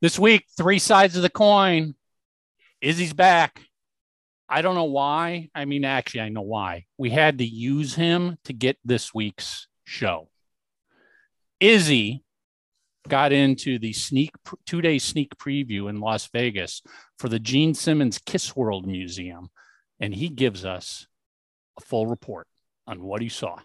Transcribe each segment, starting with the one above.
This week, three sides of the coin. Izzy's back. I don't know why. I mean, actually, I know why. We had to use him to get this week's show. Izzy got into the sneak two day sneak preview in Las Vegas for the Gene Simmons Kiss World Museum, and he gives us a full report on what he saw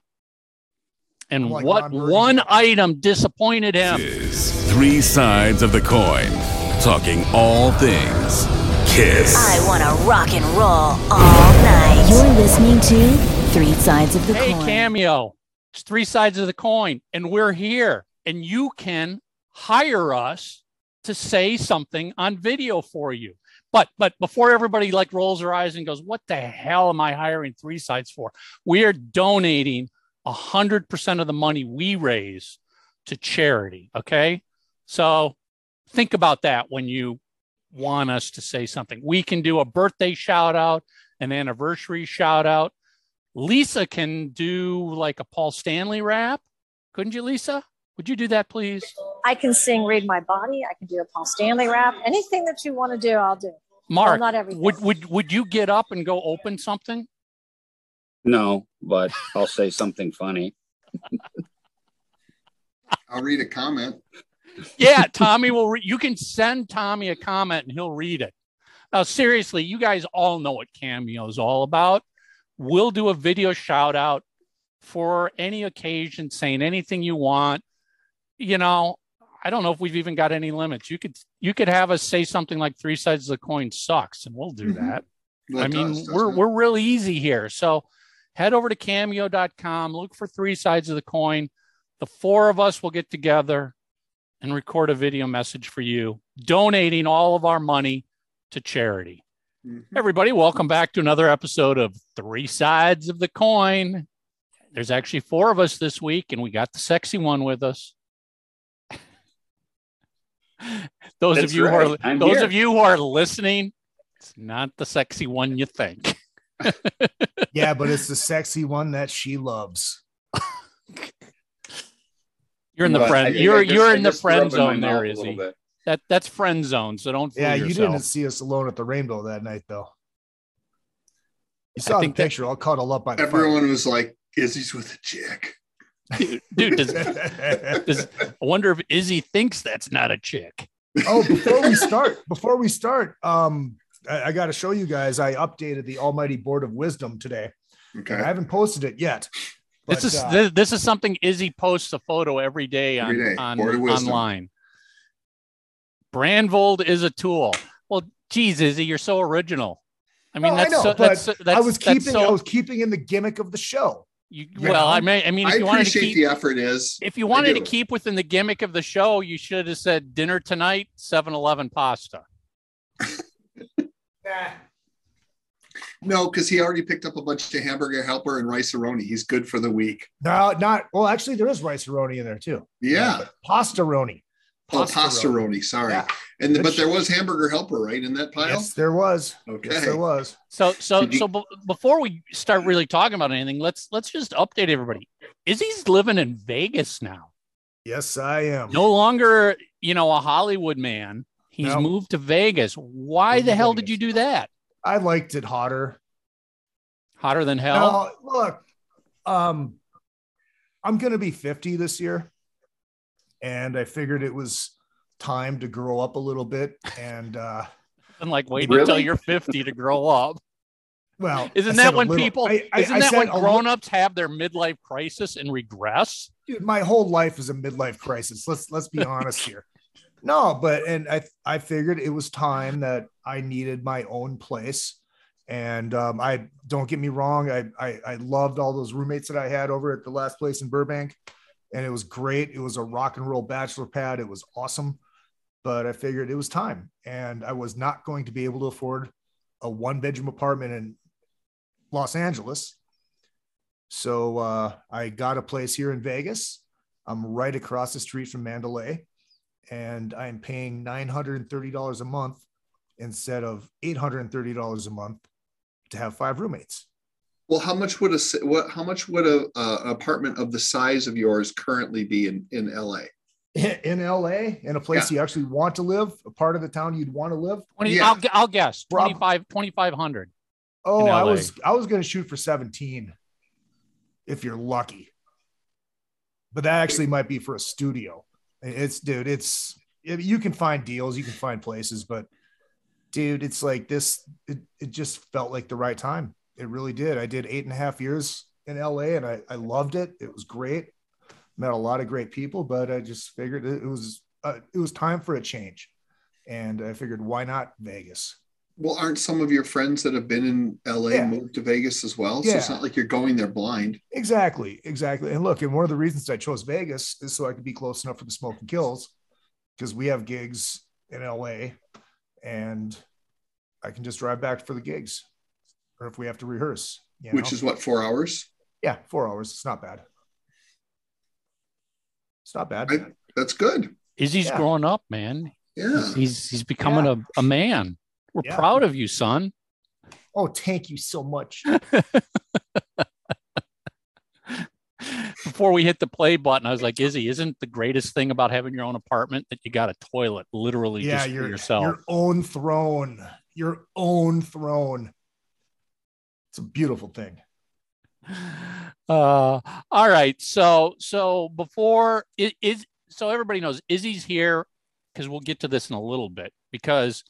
and like what Ron one item disappointed him. is Three Sides of the Coin. Talking all things Kiss. I want to rock and roll all night. You're listening to Three Sides of the Hey, Coin. Hey, Cameo, it's three sides of the coin, and we're here, and you can hire us to say something on video for you. But but before everybody like rolls their eyes and goes, "What the hell am I hiring three sides for?" We are donating hundred percent of the money we raise to charity. Okay, so think about that when you want us to say something. We can do a birthday shout out, an anniversary shout out. Lisa can do like a Paul Stanley rap. Couldn't you, Lisa? Would you do that, please? I can sing Read My Body. I can do a Paul Stanley rap. Anything that you want to do, I'll do. Mark, not everything. would would would you get up and go open something? No, but I'll say something funny. I'll read a comment. Yeah, Tommy will. Re- you can send Tommy a comment and he'll read it. Now, seriously, you guys all know what Cameo is all about. We'll do a video shout out for any occasion, saying anything you want. You know, I don't know if we've even got any limits. You could you could have us say something like three sides of the coin sucks, and we'll do Mhm. that. I it mean, does, we're it? we're real easy here. So head over to cameo.com, look for three sides of the coin. The four of us will get together and record a video message for you, donating all of our money to charity. Mhm. Everybody, welcome back to another episode of Three Sides of the Coin. There's actually four of us this week, and we got the sexy one with us. those That's of you who are I'm those here. of you who are listening, it's not the sexy one you think. Yeah, but it's the sexy one that she loves. You're in the But I- friend. I You're just- you're in the friend up in zone there, mouth a is little he? That that's friend zone. So don't fool Yeah, you yourself. didn't see us alone at the rainbow that night, though. You saw the think that- picture, all cuddled up by the Everyone was like, Izzy's with a chick. dude. dude does, does, I wonder if Izzy thinks that's not a chick. oh, before we start, before we start, um, I, I got to show you guys. I updated the Almighty Board of Wisdom today. Okay. I haven't posted it yet. This is uh, this, this is something Izzy posts a photo every day on Every day. on Board of wisdom. online. Brandvold is a tool. Well, geez, Izzy, you're so original. I mean, No, I that's know, so, that's, that's I was that's keeping so- I was keeping in the gimmick of the show. you, you well, know? I mean, I mean, if I you wanted to keep the effort is. if you wanted to keep within the gimmick of the show, you should have said dinner tonight, 7-Eleven pasta. No, because he already picked up a bunch of hamburger helper and rice aroni. He's good for the week. No, not well. Actually, there is rice roni in there too. Yeah. but pasta roni. Oh, pasta roni. Sorry. Yeah. And Good but there was hamburger helper, right, in that pile? Yes, there was. Okay. Yes, there was. So so you- so b- before we start really talking about anything, let's let's just update everybody. Izzy's living in Vegas now. Yes, I am. No longer, you know, a Hollywood man. He's No. moved to Vegas. Why Moved the hell Vegas. did you do that? I liked it hotter. Hotter than hell. No, look, um, I'm gonna be 50 this year, and I figured it was time to grow up a little bit. And uh, And like wait Really? until you're 50 to grow up. well, Isn't said that when little- people I- I- isn't I that when a grown-ups have their midlife crisis and regress? dude, my whole life is a midlife crisis. Let's let's be honest here. No, but and I I figured it was time that I needed my own place. And um, I don't get me wrong, I, I I loved all those roommates that I had over at the last place in Burbank, and it was great. It was a rock and roll bachelor pad. It was awesome, but I figured it was time, and I was not going to be able to afford a one bedroom apartment in Los Angeles. So uh, I got a place here in Vegas. I'm right across the street from Mandalay, and I'm paying $930 a month instead of $830 a month to have five roommates. Well, how much would a what? How much would a, uh apartment of the size of yours currently be in in LA? in LA, in a place you actually want to live, a part of the town you'd want to live. 20, Yeah. I'll, I'll guess Rob- 25, 2,500. Oh, I was I was gonna shoot for 17 if you're lucky. But that actually might be for a studio. It's dude, it's you can find deals, you can find places, but dude, it's like this, it, it just felt like the right time. It really did. I did eight and a half years in LA and I, I loved it. It was great. Met a lot of great people, but I just figured it, was uh, it was time for a change. And I figured why not Vegas? Well, aren't some of your friends that have been in LA Yeah. moved to Vegas as well? So it's not like you're going there blind. Exactly, exactly. And look, and one of the reasons I chose Vegas is so I could be close enough for the smoke and kills because we have gigs in LA and I can just drive back for the gigs or if we have to rehearse, you Which is what, four hours? yeah, four hours. It's not bad. It's not bad. I- That's good. Izzy's Yeah. growing up, man. Yeah. He's he's becoming a, a man. We're Yeah. proud of you, son. oh, thank you so much. Before we hit the play button, I was like, Izzy, isn't the greatest thing about having your own apartment that you got a toilet literally yeah, just for your, yourself? your own throne, your own throne. It's a beautiful thing. Uh, all right. So so before it is so everybody knows Izzy's here because we'll get to this in a little bit because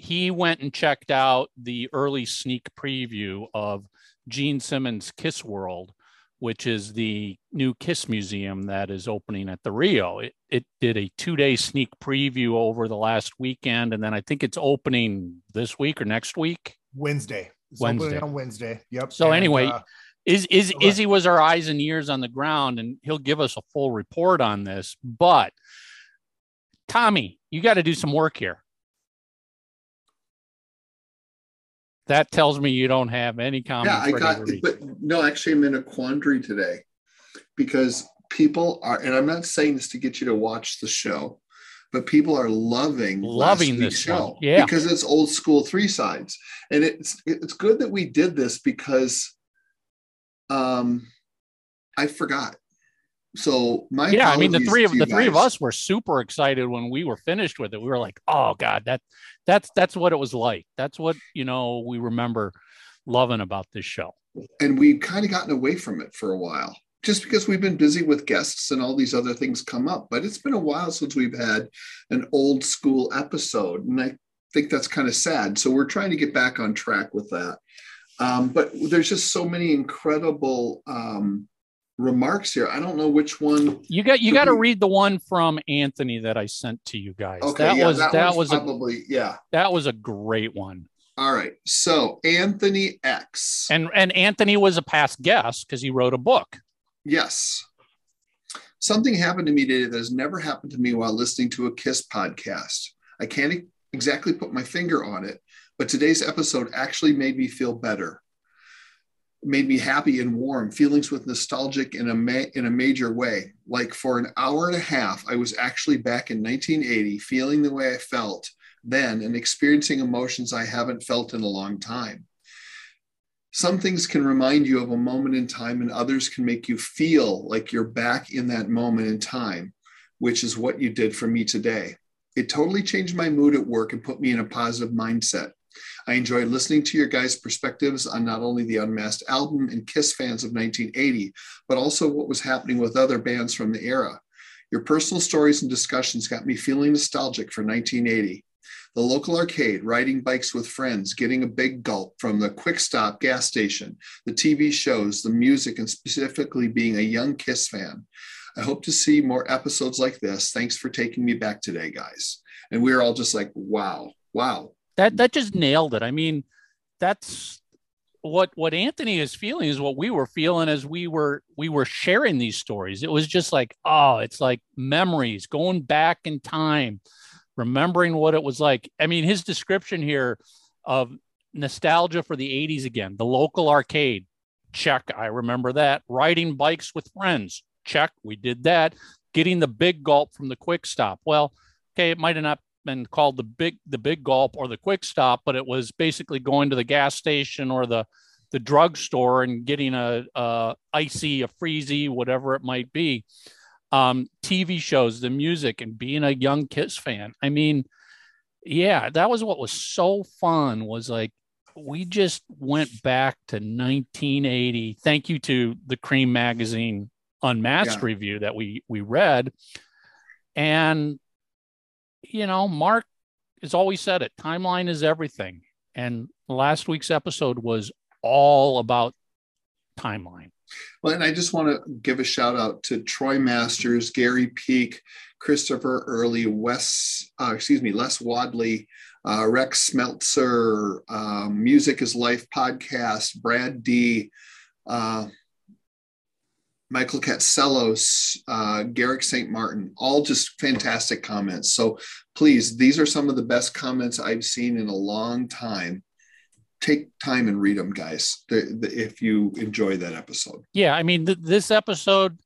he went and checked out the early sneak preview of Gene Simmons Kiss World, which is the new Kiss museum that is opening at the Rio. It it did a two day sneak preview over the last weekend, and then I think it's opening this week or next week. Wednesday. It's Wednesday. opening on Wednesday. Yep. So anyway, uh, Is is Okay. Izzy was our eyes and ears on the ground, and he'll give us a full report on this. But Tommy, you got to do some work here. That tells me you don't have any comments. yeah, I got, but no, actually, I'm in a quandary today because people are, and I'm not saying this to get you to watch the show, but people are loving Loving this show, Yeah. because it's old school three sides, and it's it's good that we did this because, um, I forgot. So my yeah, I mean the three of the three of us were super excited when we were finished with it. We were like, "Oh God, that that's that's what it was like. That's what you know we remember loving about this show." and we've kind of gotten away from it for a while just because we've been busy with guests and all these other things come up but it's been a while since we've had an old school episode and i think that's kind of sad so we're trying to get back on track with that um, but there's just so many incredible um, remarks here i don't know which one You got you got to read the one from Anthony that I sent to you guys. okay that yeah, was that, that was a probably yeah that was a great one. all right so anthony x And and Anthony was a past guest because he wrote a book. Yes. Something happened to me today that has never happened to me while listening to a KISS podcast. I can't exactly put my finger on it, but today's episode actually made me feel better. Made me happy and warm, feelings with nostalgic in a ma- in a major way. Like for an hour and a half, I was actually back in 1980, feeling the way I felt then and experiencing emotions I haven't felt in a long time. Some things can remind you of a moment in time, and others can make you feel like you're back in that moment in time, which is what you did for me today. It totally changed my mood at work and put me in a positive mindset. I enjoyed listening to your guys' perspectives on not only the Unmasked album and Kiss fans of 1980, but also what was happening with other bands from the era. Your personal stories and discussions got me feeling nostalgic for 1980 the local arcade, riding bikes with friends, getting a big gulp from the quick stop gas station, the TV shows, the music, and specifically being a young Kiss fan. I hope to see more episodes like this. Thanks for taking me back today, guys. And we are all just like, wow, wow. That that just nailed it. I mean, that's what what Anthony is feeling is what we were feeling as we were we were sharing these stories. It was just like, oh, it's like memories going back in time, remembering what it was like. I mean, his description here of nostalgia for the 80s again, the local arcade, check. I remember that. Riding bikes with friends, check. We did that. Getting the big gulp from the quick stop. Well, okay, it might have not been called the big the big gulp or the quick stop, but it was basically going to the gas station or the the drugstore and getting a, a icy, a freezy, whatever it might be. um, TV shows, the music, and being a young Kiss fan. I mean, yeah, that was what was so fun. Was like we just went back to 1980. Thank you to the Creem magazine Unmasked Yeah. review that we we read, and you know, Mark has always said it. Timeline is everything, and last week's episode was all about timeline. Well, and I just want to give a shout out to Troy Masters, Gary Peak, Christopher Early, Wes, uh, excuse me, Les Wadley, uh, Rex Smeltzer, um, Music is Life podcast, Brad D, uh, Michael Katselos, uh, Garrick St. Martin, all just fantastic comments. So please, these are some of the best comments I've seen in a long time. Take time and read them, guys, the, the, if you enjoy that episode. Yeah, I mean, th- this episode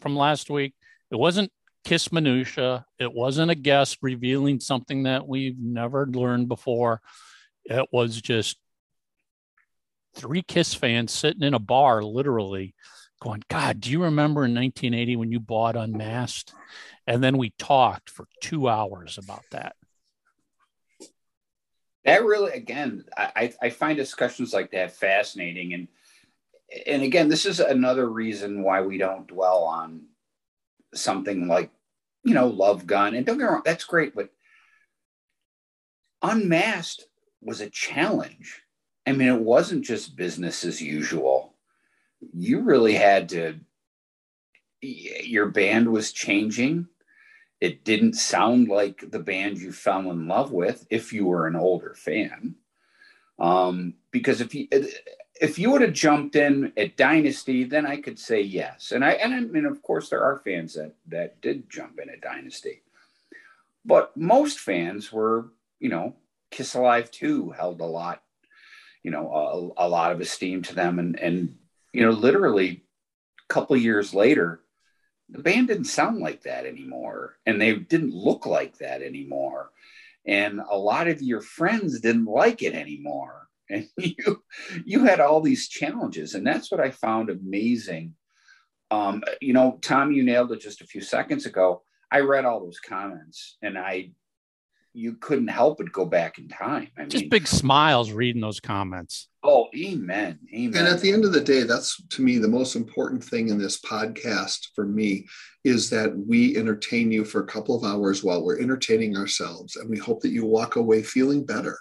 from last week, it wasn't Kiss minutia. It wasn't a guest revealing something that we've never learned before. It was just three Kiss fans sitting in a bar, literally going, God, do you remember in 1980 when you bought Unmasked? And then we talked for two hours about that. that really again I, I find discussions like that fascinating and and again this is another reason why we don't dwell on something like you know love gun and don't get wrong that's great but unmasked was a challenge i mean it wasn't just business as usual you really had to your band was changing. It didn't sound like the band you fell in love with if you were an older fan. Um, because if you if you would have jumped in at dynasty then i could say yes. And i and i mean of course there are fans that that did jump in at dynasty. But most fans were you know kiss alive 2 held a lot you know a, a lot of esteem to them and and you know literally a couple years later the band didn't sound like that anymore and they didn't look like that anymore and a lot of your friends didn't like it anymore and you you had all these challenges and that's what i found amazing. Um, you know tom you nailed it just a few seconds ago. I read all those comments and i you couldn't help but go back in time i Just mean big smiles reading those comments. oh amen amen And at the end of the day, that's to me the most important thing in this podcast for me is that we entertain you for a couple of hours while we're entertaining ourselves. And we hope that you walk away feeling better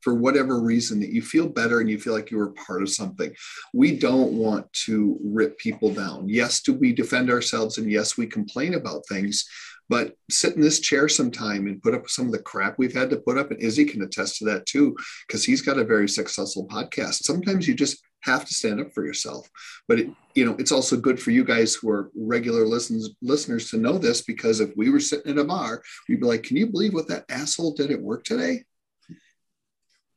for whatever reason, that you feel better and you feel like you were part of something. We don't want to rip people down. Yes, do we defend ourselves? And yes, we complain about things. But sit in this chair sometime and put up some of the crap we've had to put up. And Izzy can attest to that too, because he's got a very successful podcast. Sometimes you just have to stand up for yourself. But it, you know, it's also good for you guys who are regular listens listeners to know this because if we were sitting in a bar, we'd be like, "Can you believe what that asshole did at work today?"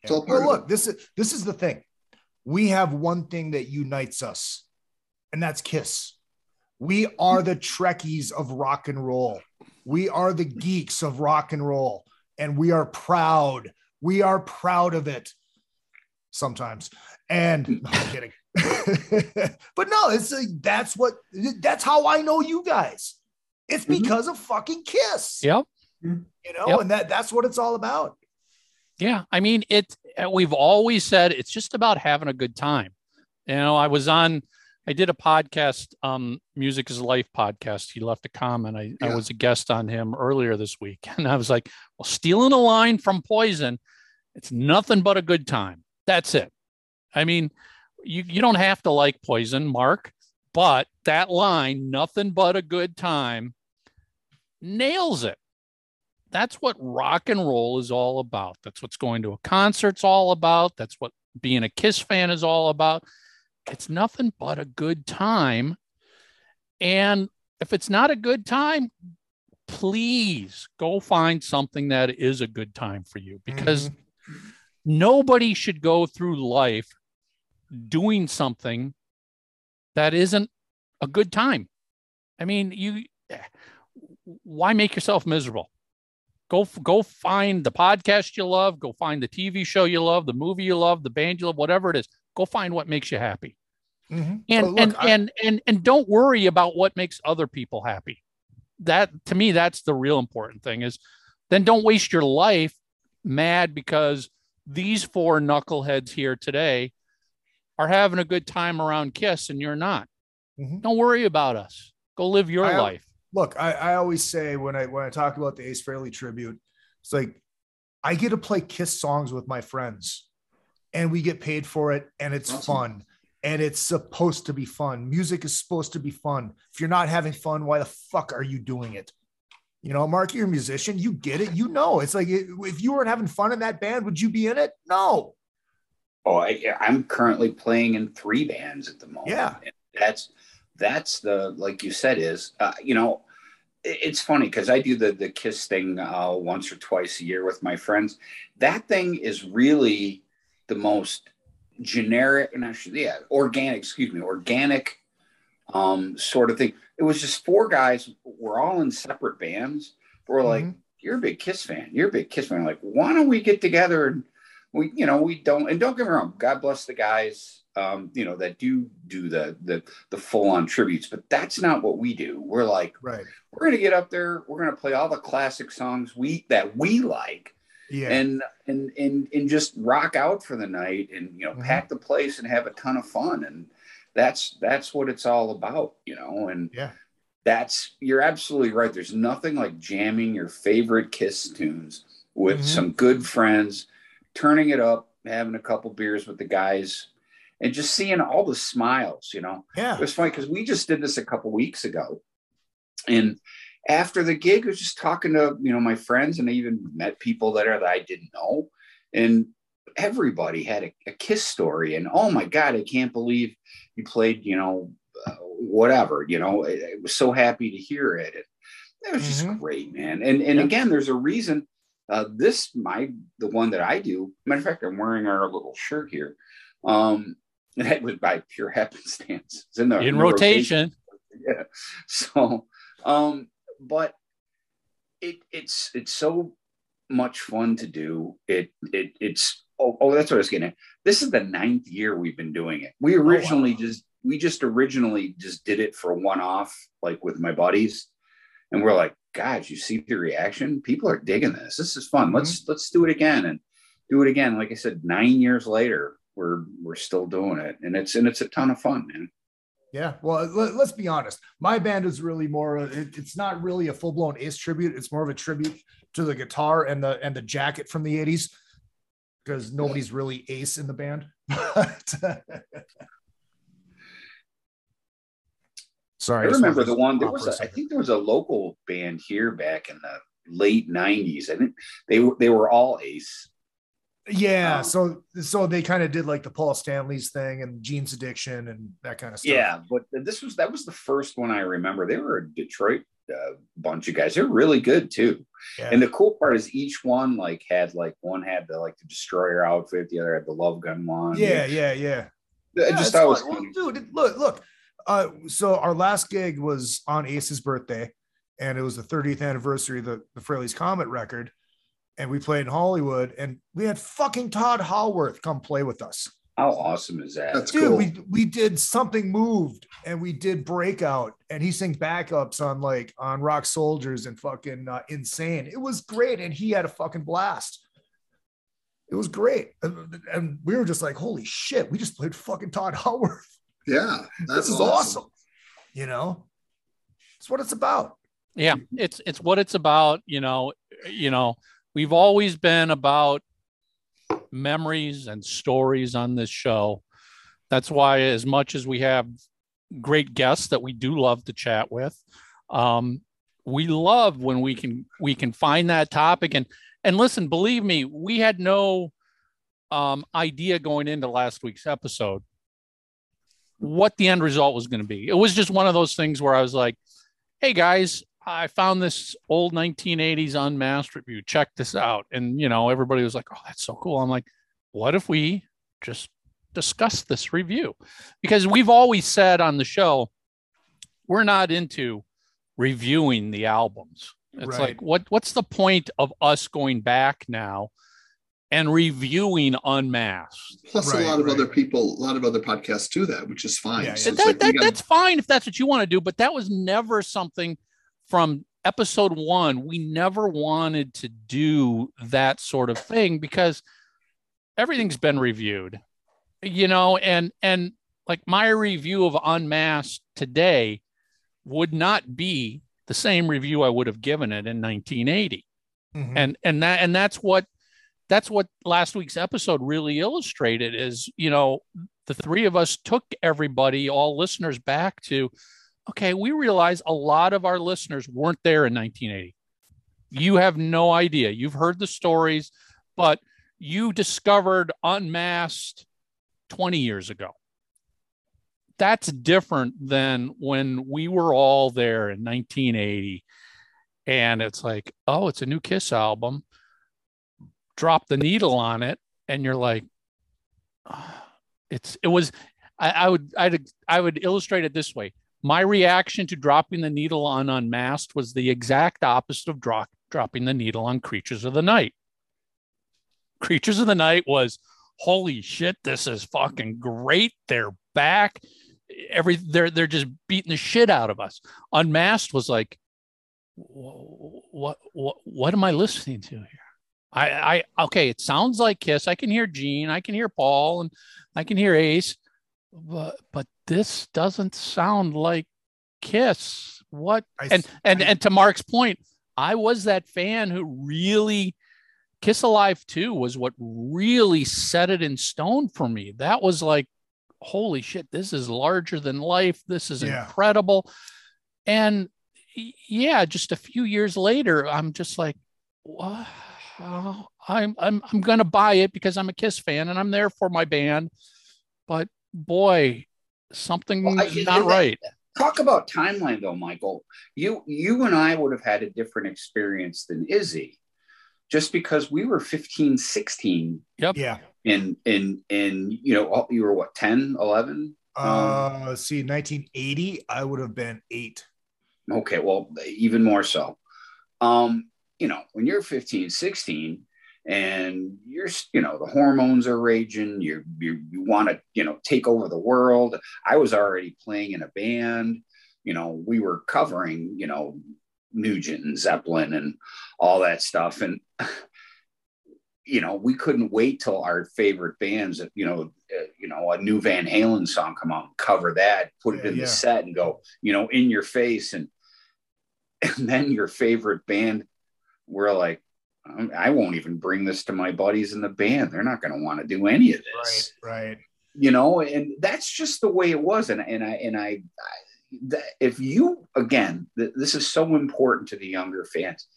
It's all part well, of look, this is this is the thing. We have one thing that unites us, and that's Kiss. We are the Trekkies of rock and roll. We are the geeks of rock and roll, and we are proud. We are proud of it. Sometimes, and no, I'm kidding. but no, it's like that's what that's how I know you guys. It's Mhm. because of fucking Kiss. Yep. You know, Yep. and that that's what it's all about. Yeah, I mean it. uh, We've always said it's just about having a good time. You know, I was on. I did a podcast, um, Music is Life podcast. He left a comment. I, I was a guest on him earlier this week, and I was like, "Well, stealing a line from Poison, it's nothing but a good time. That's it. I mean, you you don't have to like Poison, Mark, but that line, nothing but a good time, nails it that's what rock and roll is all about. That's what's going to a concert's all about. That's what being a Kiss fan is all about. It's nothing but a good time. And if it's not a good time, please go find something that is a good time for you because mm-hmm. nobody should go through life doing something that isn't a good time. I mean, you eh, why make yourself miserable? Go go find the podcast you love, go find the TV show you love, the movie you love, the band you love, whatever it is. Go find what makes you happy. Mhm. And look, and, I- and and and don't worry about what makes other people happy. that to me that's the real important thing is then don't waste your life mad because these four knuckleheads here today are having a good time around kiss and you're not Mhm. don't worry about us go live your I- life look, I, I always say when I when I talk about the Ace Frehley tribute, it's like I get to play Kiss songs with my friends, and we get paid for it, and it's Awesome. fun, and it's supposed to be fun. Music is supposed to be fun. If you're not having fun, why the fuck are you doing it? You know, Mark, you're a musician. You get it. You know, it's like if you weren't having fun in that band, would you be in it? No. Oh, I, I'm currently playing in three bands at the moment. Yeah. That's that's the like you said is uh, you know it's funny because I do the the kiss thing uh, once or twice a year with my friends. That thing is really the most generic and actually yeah organic excuse me organic um sort of thing. It was just four guys. We're all in separate bands. We're like, Mhm. you're a big Kiss fan. You're a big Kiss fan. Like, why don't we get together and we, you know, we don't. And don't get me wrong. God bless the guys, um, you know, that do do the the the full on tributes. But that's not what we do. We're like, Right. we're gonna get up there. We're gonna play all the classic songs we that we like, Yeah. and and and and just rock out for the night, and you know, Mhm. pack the place and have a ton of fun. And that's that's what it's all about, you know. And Yeah. that's you're absolutely right. There's nothing like jamming your favorite Kiss tunes with Mhm. some good friends, turning it up, having a couple beers with the guys, and just seeing all the smiles. You know, yeah. it was funny because we just did this a couple weeks ago, and after the gig, I was just talking to you know my friends, and I even met people there that I didn't know, and everybody had a, a Kiss story, and oh my god, I can't believe you played, you know, uh, whatever, you know, I, I was so happy to hear it. It, it was just Mhm. great, man. And and Yeah. again, there's a reason. Uh, this my the one that I do. Matter of fact, I'm wearing our little shirt here. Um, that was by pure happenstance. It's in the in the rotation yeah. So, um, but it it's it's so much fun to do. It it it's oh, oh that's what I was getting at. This is the ninth year we've been doing it. We originally just we just originally just did it for one off, like with my buddies, and we're like, guys, you see the reaction? People are digging this. This is fun. Let's let's do it again and do it again. Like I said, nine years later, we're we're still doing it, and it's and it's a ton of fun, man. Yeah, well, let, us be honest. My band is really more. It, it's not really a full blown Ace tribute. It's more of a tribute to the guitar and the and the jacket from the '80s, because nobody's really Ace in the band. Sorry, I just remember the one. There was, a I think there was a local band here back in the late '90s. I think they were they were all Ace. Yeah, um, so so they kind of did like the Paul Stanley's thing and Gene's Addiction and that kind of stuff. Yeah, but this was that was the first one I remember. They were a Detroit uh, bunch of guys. They're really good too. yeah. And the cool part is each one like had like one had the like the destroyer outfit, the other had the love gun one. yeah, yeah, yeah. I Yeah, just thought it was. Well, dude, look, look. Uh, so our last gig was on Ace's birthday, and it was the 30th anniversary of the, the Frehley's Comet record. And we played in Hollywood, and we had fucking Tod Howarth come play with us. How awesome is that? That's Dude, cool. we we did something moved, and we did breakout, and he sings backups on like on Rock Soldiers and fucking uh, insane. It was great, and he had a fucking blast. It was great, and, and we were just like, "Holy shit!" We just played fucking Tod Howarth yeah, that's this is awesome. You know, it's what it's about. yeah it's it's what it's about you know you know we've always been about memories and stories on this show. That's why as much as we have great guests that we do love to chat with um we love when we can we can find that topic. And and listen believe me we had no um idea going into last week's episode what the end result was going to be. It was just one of those things where i was like hey guys i found this old 1980s unmasked review check this out and you know everybody was like oh that's so cool i'm like what if we just discuss this review because we've always said on the show we're not into reviewing the albums it's Right. like what what's the point of us going back now and reviewing unmasked Plus, Right, a lot of right. other people, a lot of other podcasts do that, which is fine. Yeah, So yeah. it's that, like that, gotta- that's fine if that's what you want to do, but that was never something from episode one, we never wanted to do that sort of thing because everything's been reviewed, you know, and and like my review of Unmasked today would not be the same review I would have given it in 1980. Mhm. And and that and that's what that's what last week's episode really illustrated is, you know, the three of us took everybody, all listeners back to okay, we realize a lot of our listeners weren't there in 1980. You have no idea. You've heard the stories, but you discovered Unmasked 20 years ago. That's different than when we were all there in 1980. And it's like, oh, it's a new Kiss album. Drop the needle on it. And you're like, "Ah." it's, it was, I, I would, I'd, I would illustrate it this way my reaction to dropping the needle on Unmasked was the exact opposite of drop, dropping the needle on Creatures of the Night. Creatures of the Night was, holy shit, this is fucking great. They're back. Every they're they're just beating the shit out of us. Unmasked was like, what what what am I listening to here? I I okay, it sounds like Kiss. I can hear Gene, I can hear Paul, and I can hear Ace, but but this doesn't sound like Kiss. What I and s- and I- and to Mark's point, I was that fan who really Kiss Alive 2 was what really set it in stone for me. That was like, holy shit, this is larger than life. This is Yeah. incredible. And yeah, just a few years later, I'm just like, wow, I'm I'm I'm gonna buy it because I'm a Kiss fan and I'm there for my band. But boy, something's Well, I- not that- right. Talk about timeline though, Michael. You you and I would have had a different experience than Izzy. Just because we were 15, 16 Yep. Yeah. in in in you know you were what 10, 11? Uh, let's see, 1980, I would have been eight. Okay, well, even more so. Um, you know, when you're 15, 16 and you're, you know, the hormones are raging, you you you want to, you know, take over the world. I was already playing in a band, you know, we were covering, you know, Nugent and Zeppelin and all that stuff and you know, we couldn't wait till our favorite bands, you know, uh, you know, a new Van Halen song come out and cover that, put it Yeah, in yeah. the set and go, you know, in your face and and then your favorite band we're like "Um, i won't even bring this to my buddies in the band they're not going to want to do any of this Right, right. you know and that's just the way it was and, and i and i, I that, if you again th- this is so important to the younger fans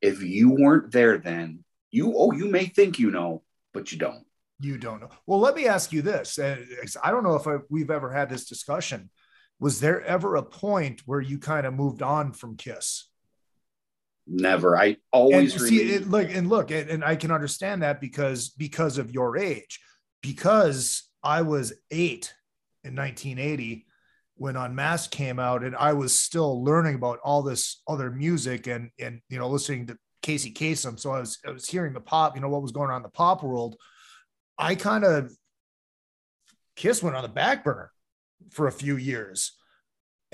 if you weren't there then you oh you may think you know but you don't You don't know. Well, let me ask you this. uh, I don't know if I, we've ever had this discussion. Was there ever a point where you kind of moved on from Kiss? Never i And always see, it, look and look, and, and I can understand that because because of your age. Because I was eight in 1980 when Unmasked came out, and I was still learning about all this other music and and you know listening to Casey Kasem. So I was I was hearing the pop, you know what was going on in the pop world. I kind of Kiss went on the back burner for a few years.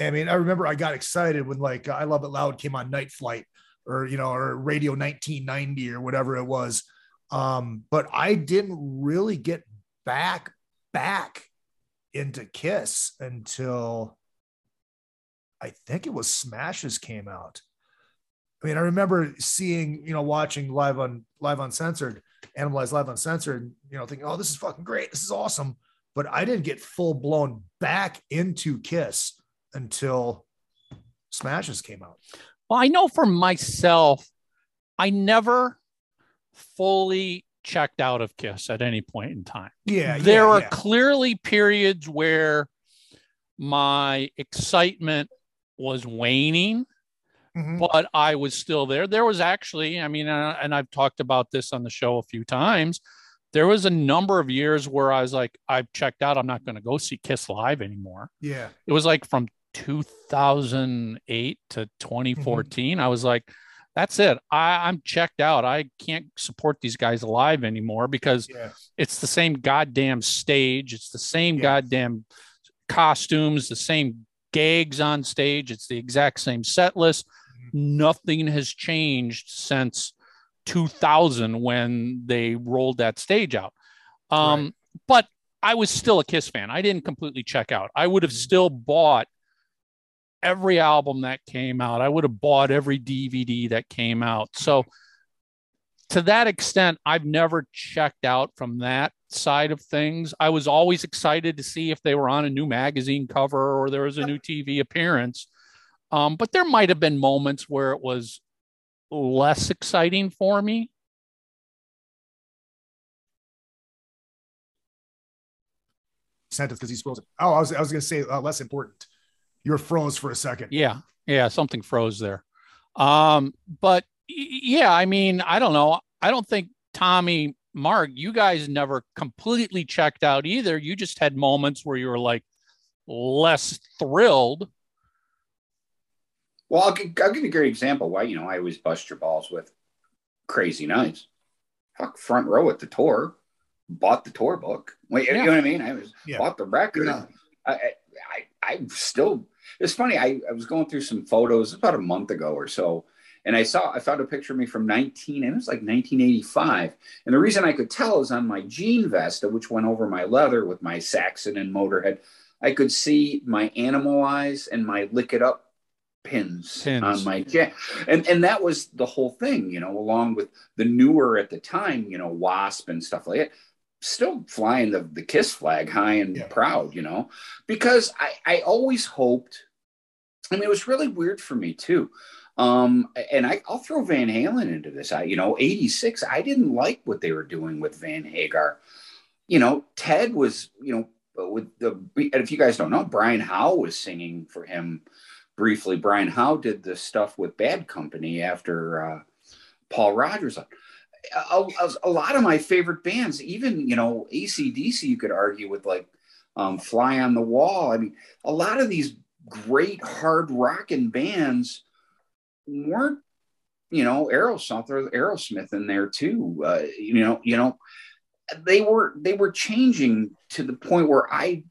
I mean, I remember I got excited when like uh, I Love It Loud came on Night Flight or you know or Radio 1990 or whatever it was. Um, but I didn't really get back back into Kiss until I think it was Smashes came out. I mean, I remember seeing, you know, watching live on live uncensored, Animalized live uncensored, you know, thinking, oh, this is fucking great. This is awesome. But I didn't get full blown back into Kiss until Smashes came out. Well, I know for myself, I never fully checked out of Kiss at any point in time. Yeah. there yeah, are yeah. clearly periods where my excitement was waning, Mhm. but I was still there. There was actually, I mean, uh, and I've talked about this on the show a few times. There was a number of years where I was like, I've checked out. I'm not going to go see Kiss live anymore. yeah. It was like from 2008 to 2014. I was like, that's it. I, I'm checked out. I can't support these guys live anymore because Yeah. it's the same goddamn stage. It's the same Yeah. goddamn costumes, the same gags on stage. It's the exact same set list. nothing has changed since 2000 when they rolled that stage out. Um, Right. But I was still a Kiss fan. I didn't completely check out. I would have Mhm. still bought every album that came out. I would have bought every DVD that came out. So to that extent, I've never checked out from that side of things. I was always excited to see if they were on a new magazine cover or there was a new TV appearance. Um, but there might have been moments where it was less exciting for me. sentence because he's frozen. Oh, I was I was gonna say uh, less important. You're froze for a second. Yeah, yeah, something froze there. Um, but yeah, I mean, I don't know. I don't think Tommy, Mark, you guys never completely checked out either. You just had moments where you were like less thrilled. Well, I'll, gi- I'll give you a great example. Why, you know, I always bust your balls with Crazy Nights. Fuck, front row at the tour. Bought the tour book. Wait, you know what I mean? I was Yeah. bought the record. Yeah. I, I, I, I still. It's funny. I, I was going through some photos about a month ago or so, and I saw I found a picture of me from 19, and it was like 1985. And the reason I could tell is on my jean vest, which went over my leather with my Saxon and Motorhead. I could see my animal eyes and my lick it up pins, Pins. on my jacket. And and that was the whole thing, you know, along with the newer at the time, you know, Wasp and stuff like that. Still flying the, the kiss flag high and Yeah. proud, you know, because I, I always hoped, I mean, it was really weird for me too. Um, and I, I'll throw Van Halen into this. I, you know, 86, I didn't like what they were doing with Van Hagar. You know, Ted was, you know, with the, if you guys don't know, Brian Howe was singing for him briefly. Brian Howe did the stuff with Bad Company after uh, Paul Rodgers. A, a, a lot of my favorite bands, even, you know, ACDC, you could argue with like um, Fly on the Wall. I mean, a lot of these great hard rocking bands weren't, you know, Aerosmith or Aerosmith in there too. Uh, you know, you know, they were they were changing to the point where I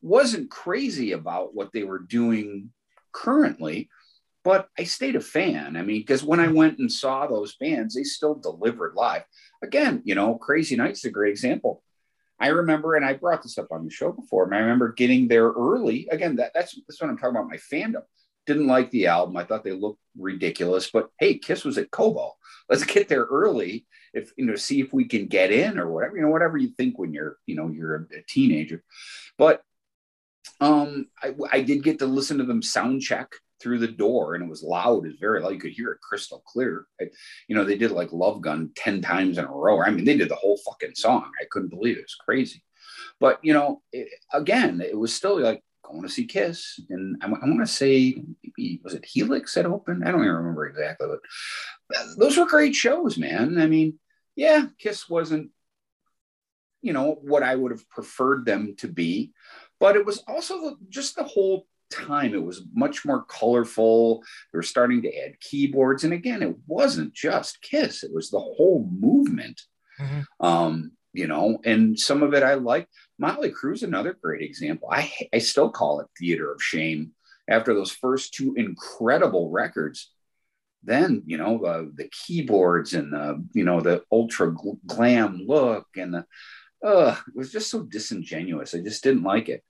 wasn't crazy about what they were doing currently, but I stayed a fan. I mean, because when I went and saw those bands, they still delivered live. Again, you know, Crazy Nights a great example. I remember, and I brought this up on the show before, and I remember getting there early. Again, that, that's that's what I'm talking about. My fandom didn't like the album. I thought they looked ridiculous, but hey, Kiss was at Cobo. Let's get there early, if you know, see if we can get in or whatever. You know, whatever you think when you're, you know, you're a, a teenager. But um, I, I did get to listen to them sound check through the door, and it was loud. It was very loud. You could hear it crystal clear. I, you know, they did like Love Gun ten times in a row. I mean, they did the whole fucking song. I couldn't believe it. It was crazy. But you know, it, again, it was still like going to see Kiss, and I, I want to say maybe was it Helix that opened? I don't even remember exactly, but uh, those were great shows, man. I mean, yeah, Kiss wasn't, you know, what I would have preferred them to be, but it was also just the whole time. It was much more colorful. They were starting to add keyboards, and again, it wasn't just Kiss; it was the whole movement. Mhm. Um, you know, and some of it I like. Motley Crue's another great example. I I still call it theater of shame after those first two incredible records. Then you know the the keyboards and the you know the ultra gl- glam look and the uh it was just so disingenuous. I just didn't like it.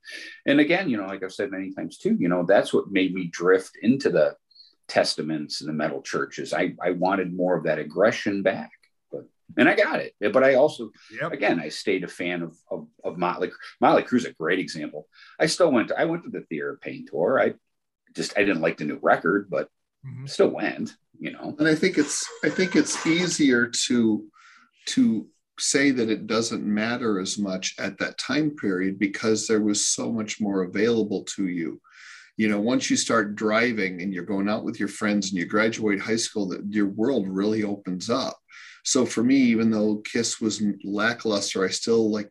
And again, you know, like I've said many times too, you know, that's what made me drift into the testaments and the metal churches. I I wanted more of that aggression back, but and I got it. But I also Yep. again, I stayed a fan of, of, of Motley. Motley Crue's a great example. I still went to, I went to the Theater of Pain tour. I just, I didn't like the new record, but Mhm. still went, you know? and i think it's i think it's easier to to say that it doesn't matter as much at that time period because there was so much more available to you. You know once you start driving and you're going out with your friends and you graduate high school that your world really opens up. So for me even though kiss was lackluster i still like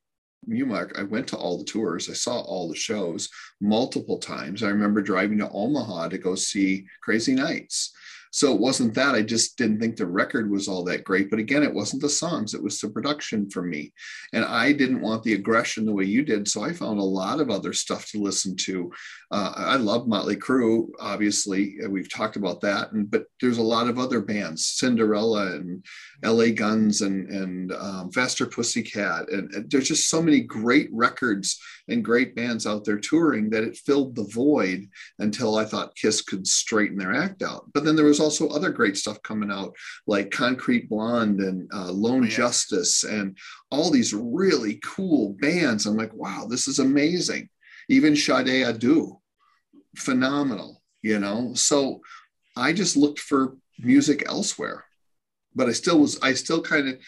you mark i went to all the tours. I saw all the shows multiple times. I remember driving to omaha to go see crazy nights So it wasn't that. I just didn't think the record was all that great. But again, it wasn't the songs, it was the production for me. And I didn't want the aggression the way you did. So I found a lot of other stuff to listen to. Uh, I love Motley Crue, obviously. We've talked about that. And but there's a lot of other bands, Cinderella and LA Guns and, and um, Faster Pussycat. And, and there's just so many great records and great bands out there touring that it filled the void until I thought Kiss could straighten their act out. But then there was also other great stuff coming out like Concrete Blonde and uh, Lone oh, yeah. Justice and all these really cool bands. I'm like, wow, this is amazing. Even Sade Adu, phenomenal, you know? So I just looked for music elsewhere, but I still was, I still kind of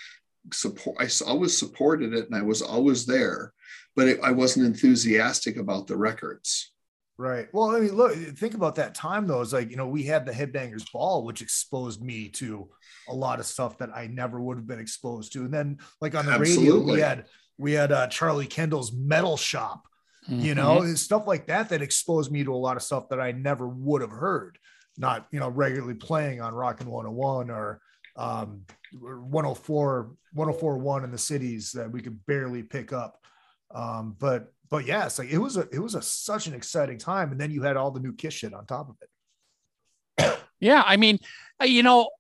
support, I always supported it and I was always there, but it, I wasn't enthusiastic about the records. Right. Well, I mean, look, think about that time though. It's like, you know, we had the Headbangers Ball, which exposed me to a lot of stuff that I never would have been exposed to. And then like on the Absolutely. radio, we had we had uh, Charlie Kendall's Metal Shop, mm-hmm. you know, stuff like that that exposed me to a lot of stuff that I never would have heard, not, you know, regularly playing on Rockin' 101 or um 104 1041 in the cities that we could barely pick up um but but yes, like it was a it was a such an exciting time, and then you had all the new Kiss shit on top of it. yeah, I mean, uh, you know,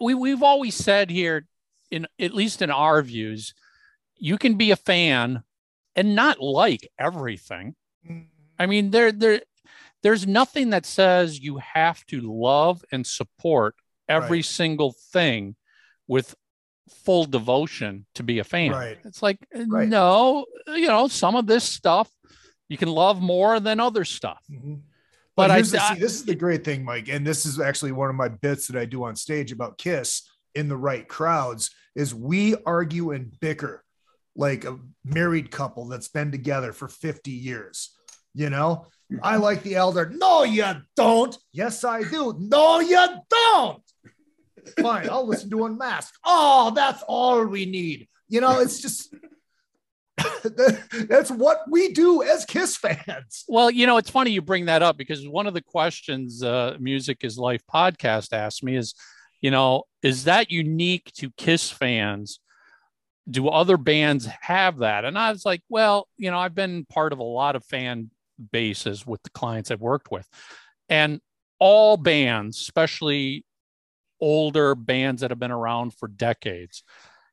we we've always said here, in at least in our views, you can be a fan and not like everything. I mean, there there there's nothing that says you have to love and support every right. single thing with full devotion to be a fan. Right. It's like right. no, you know, some of this stuff you can love more than other stuff. Mm-hmm. But, but I, the, see, this is the great thing, Mike, and this is actually one of my bits that I do on stage about Kiss in the right crowds is we argue and bicker like a married couple that's been together for 50 years. You know, I like the elder. No, you don't. Yes, I do. No, you don't. Fine, I'll listen to Unmasked. Oh, that's all we need. You know, it's just that's what we do as Kiss fans. Well, you know, it's funny you bring that up because one of the questions uh, Music is Life podcast asked me is, you know, is that unique to Kiss fans? Do other bands have that? And I was like, well, you know, I've been part of a lot of fan bases with the clients I've worked with. And all bands, especially older bands that have been around for decades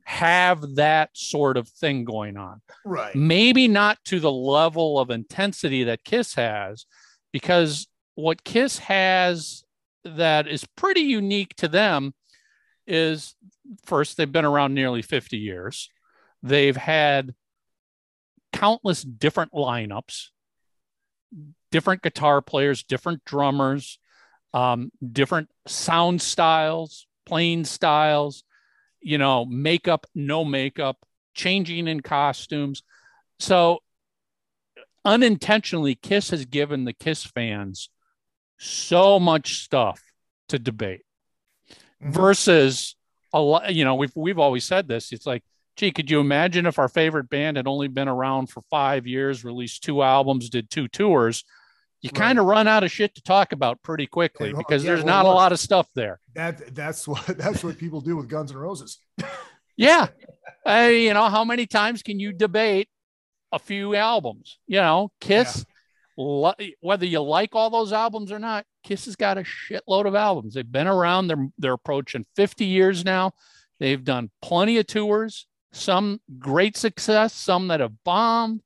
have that sort of thing going on. Right. Maybe not to the level of intensity that Kiss has, because what Kiss has that is pretty unique to them is first, they've been around nearly 50 years. They've had countless different lineups, different guitar players, different drummers, um, different sound styles, playing styles, you know, makeup, no makeup, changing in costumes. So unintentionally, Kiss has given the Kiss fans so much stuff to debate mm-hmm. versus a lot, you know, we've, we've always said this. It's like, gee, could you imagine if our favorite band had only been around for five years, released two albums, did two tours? You right. kind of run out of shit to talk about pretty quickly because yeah, there's well, not a lot of stuff there. That that's what that's what people do with Guns and Roses. yeah, I, you know how many times can you debate a few albums? You know, Kiss. Yeah. whether you like all those albums or not, Kiss has got a shitload of albums. They've been around. They're they're approaching 50 years now. They've done plenty of tours. Some great success. Some that have bombed.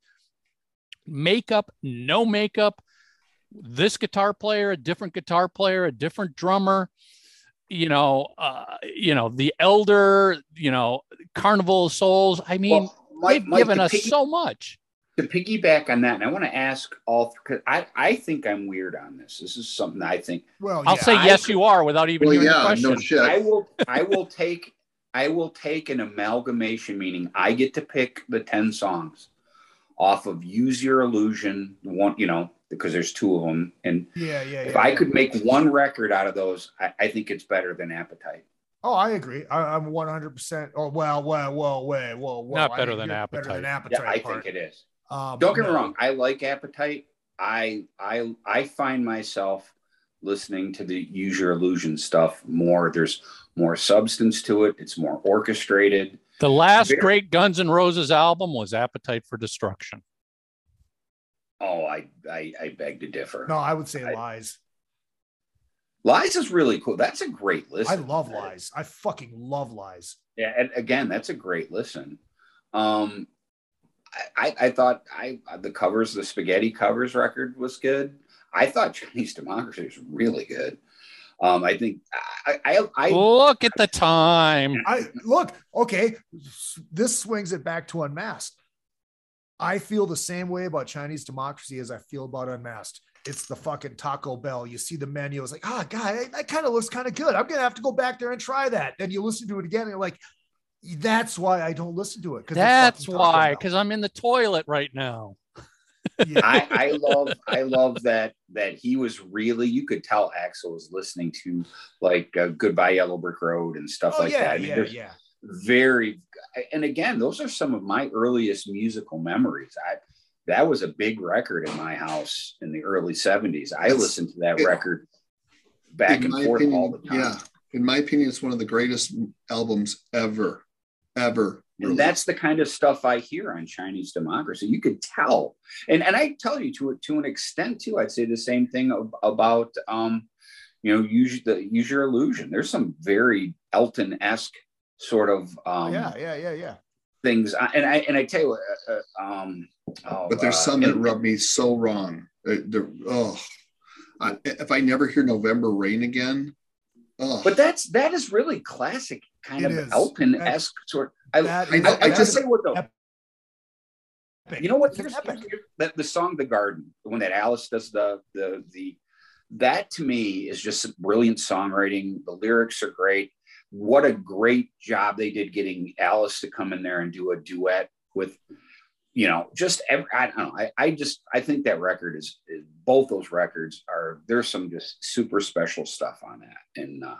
Makeup, no makeup this guitar player, a different guitar player, a different drummer, you know, uh, you know, the elder, you know, Carnival of Souls. I mean, well, Mike, they've Mike, given us piggy, so much. To piggyback on that, and I want to ask all because I, I think I'm weird on this. This is something I think. Well, I'll say yes, I, you are, without even well, hearing yeah, the question. No shit. I will. I will take. I will take an amalgamation, meaning I get to pick the ten songs off of Use Your Illusion, one, you know, because there's two of them. And yeah, yeah. If yeah, I yeah. could make one record out of those, I, I think it's better than Appetite. Oh, I agree. I, am 100%. Oh, well, well, well, well, well, well. Not better than Appetite. Better than Appetite. Yeah, I part. think it is. Um, Don't get no. me wrong. I like Appetite. I I I find myself listening to the Use Your Illusion stuff more. There's more substance to it. It's more orchestrated. The last Very- great Guns N' Roses album was Appetite for Destruction. Oh, I I, I beg to differ. No, I would say I- lies. Lies is really cool. That's a great listen. I listen. love lies. I fucking love lies. Yeah, and again, that's a great listen. Um, I, I, I thought I the covers, the spaghetti covers record was good. I thought Chinese Democracy was really good. Um, I think I I, I Look at the time. I look, okay, this swings it back to unmasked. I feel the same way about Chinese democracy as I feel about unmasked. It's the fucking Taco Bell. You see the menu, it's like, ah, God, that- that kind of looks kind of good. I'm gonna have to go back there and try that. Then you listen to it again, and you're like, that's why I don't listen to it. 'cause it's That's why, because I'm in the toilet right now. Yeah. I, I love I love that that he was really you could tell Axl was listening to like uh, Goodbye Yellow Brick Road and stuff oh like yeah, that. I mean, yeah, there's yeah. Very and again those are some of my earliest musical memories. I that was a big record in my house in the early 70s. I listened to that it- record back and forth all the time. Yeah, in my opinion, it's one of the greatest albums ever, ever. And that's the kind of stuff I hear on Chinese democracy. You could tell, and and I tell you to to an extent too. I'd say the same thing about um, you know, use the use your illusion. There's some very Elton esque sort of um, yeah, yeah, yeah, yeah. things, and I and I tell you, uh, uh, um, oh, but there's uh, some that and- rub me so wrong. Uh, the- oh, I, if I never hear November Rain again, oh, But that's that is really classic kind It of is. Elton esque sort. I, That I, is- I, I just say what though. epic. You know what? It's Here's, here's- the, the song "The Garden," when that Alice does the the the that to me is just brilliant songwriting. The lyrics are great. What a great job they did getting Alice to come in there and do a duet with, you know, just every, I don't know. I, I just I think that record is, is both those records are there's some just super special stuff on that, and uh,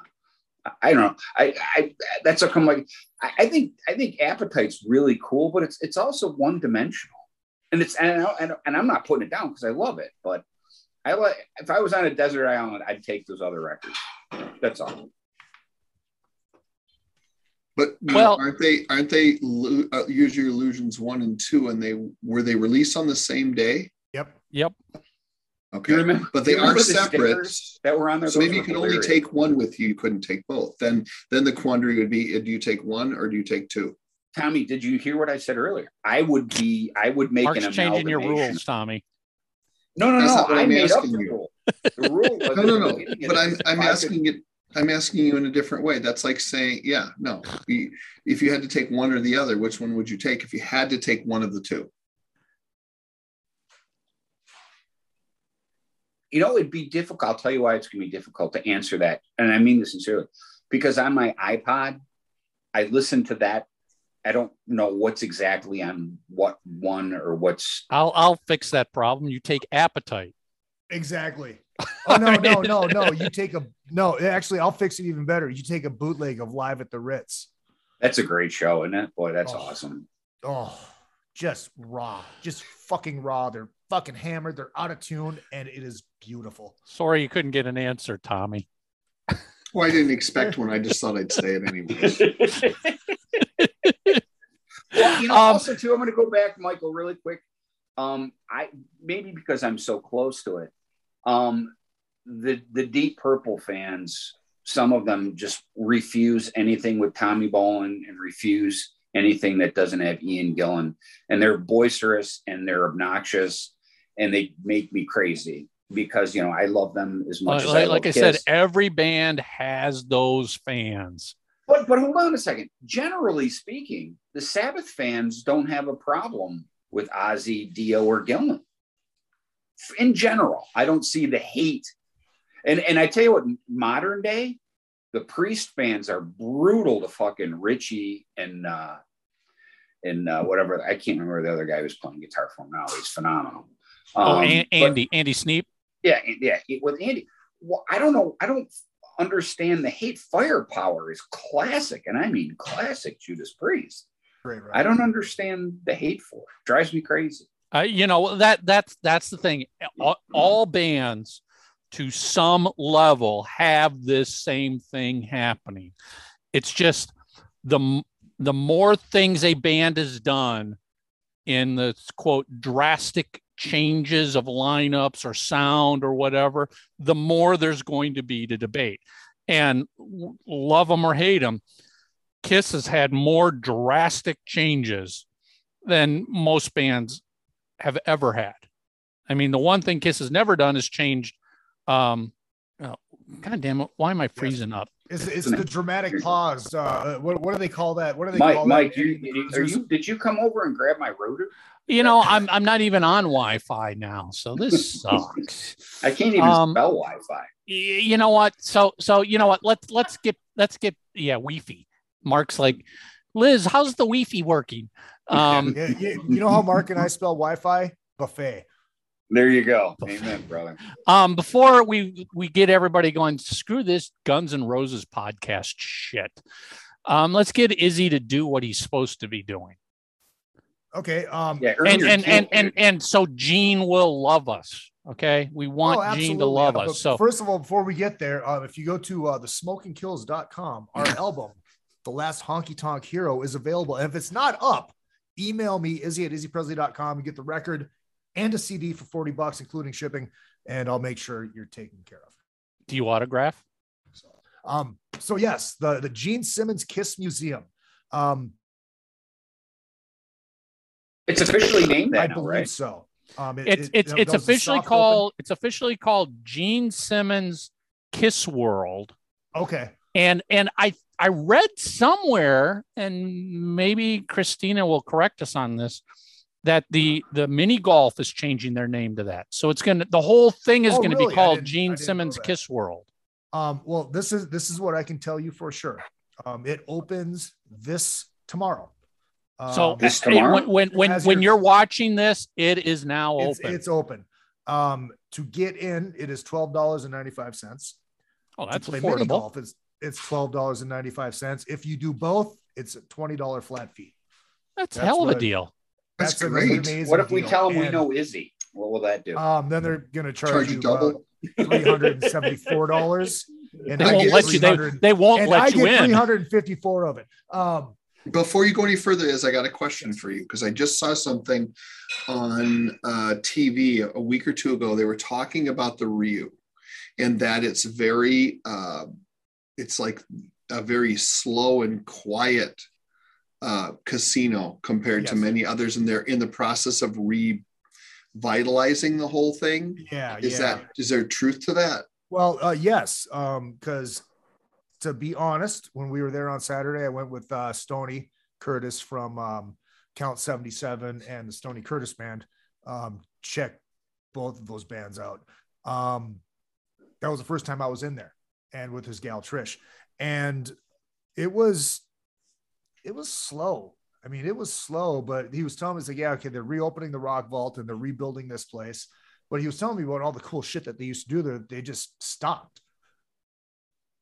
I- don't know. I, I that's how come like I, I think I think Appetite's really cool, but it's it's also one dimensional, and it's and, I, and and I'm not putting it down because I love it, but I like if I was on a desert island, I'd take those other records. That's all. But you Well- know, aren't they? Aren't they? Lu- Uh, Use Your Illusions one and two, and they were they released on the same day? Yep. Yep. Okay, remember? but they are the separate. that were on there. So maybe you were could only take one with you. You couldn't take both. Then, then the quandary would be: uh, Do you take one or do you take two? Tommy, did you hear what I said earlier? I would be. I would make Mark's an changing your rules, Tommy. No, no, That's no. I I'm made up asking the you. rule. The rule was No, no, no. But I'm I'm if I asking it. I'm asking you in a different way. That's like saying, yeah, no. If you had to take one or the other, which one would you take? If you had to take one of the two, you know, it'd be difficult. I'll tell you why it's going to be difficult to answer that. And I mean this sincerely because on my iPod, I listen to that. I don't know what's exactly on what one or what's. I'll I'll fix that problem. You take appetite. Exactly. Oh no, no, no, no. You take a no. Actually, I'll fix it even better. You take a bootleg of Live at the Ritz. That's a great show, isn't it? Boy, that's Oh. awesome. Oh, just raw, just fucking raw. They're fucking hammered. They're out of tune, and it is beautiful. Sorry you couldn't get an answer, Tommy. well, I didn't expect one. I just thought I'd say it anyway. well, you know, Um, also too, I'm going to go back, Michael, really quick. Um, I maybe because I'm so close to it. Um, the the Deep Purple fans, some of them just refuse anything with Tommy Bolin and refuse anything that doesn't have Ian Gillan, and they're boisterous and they're obnoxious, and they make me crazy because you know I love them as much Like, as I like, I said, every band has those fans. But but hold on a second. Generally speaking, the Sabbath fans don't have a problem with Ozzy, Dio, or Gillan. In general, I don't see the hate. And and I tell you what, modern day, the Priest fans are brutal to fucking Richie and uh and uh, whatever I can't remember the other guy who's playing guitar for him now. He's phenomenal. Oh, Um, An- but- Andy, Andy Sneap. yeah, yeah, with Andy. Well, I don't know. I don't understand the hate. Firepower is classic, and I mean classic Judas Priest. Great, right? I don't understand the hate for it. Drives me crazy. Uh, you know that that's that's the thing. All, all bands to some level have this same thing happening. It's just the the more things a band has done in the quote drastic changes of lineups or sound or whatever, the more there's going to be to debate. And love them or hate them, Kiss has had more drastic changes than most bands have ever had. I mean, the one thing Kiss has never done is changed. Um, oh, God damn it! Why am I freezing up? It's, it's the dramatic pause. Uh, what, what do they call that? What do they Mike, call Mike, that? you, you- are you, did you come over and grab my rotor? You know, I'm I'm not even on Wi-Fi now, so this sucks. I can't even Um, spell Wi-Fi. You know what? So so you know what? Let's let's get let's get yeah, Wi-Fi. Mark's like, Liz, how's the Wi-Fi working? Um, Yeah, yeah, you know how Mark and I spell Wi-Fi? Buffet. There you go. Amen, brother. um, before we we get everybody going, screw this Guns and Roses podcast shit. Um, let's get Izzy to do what he's supposed to be doing, Okay. Um, Yeah, earn and and and and and so Gene will love us. Okay, we want oh, Gene to love us. So first of all, before we get there, uh, if you go to uh, the smokingkills.com, our album, The Last Honky Tonk Hero, is available. And if it's not up, email me, Izzy at izzypresley.com. and get the record and a CD for 40 bucks, including shipping, and I'll make sure you're taken care of. do you autograph? Um, so yes, the the Gene Simmons Kiss Museum. Um, It's officially named I that now, believe right? so. Um, it- It's it- it's it's officially soft called it's officially called Gene Simmons Kiss World. Okay. And and i i read somewhere and maybe christina will correct us on this that the the mini golf is changing their name to that so it's gonna the whole thing is Oh, gonna really? be called gene simmons kiss world Um, well, this is this is what I can tell you for sure. Um, it opens this tomorrow. so Um, This it- tomorrow? when when when, when your- you're watching this it is now it's, open it's open. Um, to get in, it is twelve dollars and ninety five cents. oh that's to play mini affordable golf, it's it's twelve dollars and ninety five cents. If you do both, it's a twenty dollar flat fee. that's, that's hell of a deal That's an great. amazing What if we deal. tell them we know Izzy? What will that do? Um, then they're gonna charge, Charge you you double. three hundred and seventy four dollars. And they I won't let you they, 300 they won't and let I you get in 354 of it. Um, Before you go any further, is I got a question for you because I just saw something on uh, TV a week or two ago. They were talking about the Rio, and that it's very, uh, it's like a very slow and quiet uh, casino compared to many others, and they're in the process of revitalizing the whole thing. yeah, Is yeah. that is there truth to that? Well, uh, yes, because to be honest, when we were there on Saturday, I went with uh, Stoney Curtis from um, Count 77 and the Stoney Curtis band. Um, check both of those bands out. Um, that was the first time I was in there and with his gal Trish. And it was it was slow. I mean, it was slow, but he was telling me, he's like, yeah, okay, they're reopening the rock vault and they're rebuilding this place. But he was telling me about all the cool shit that they used to do there. They just stopped.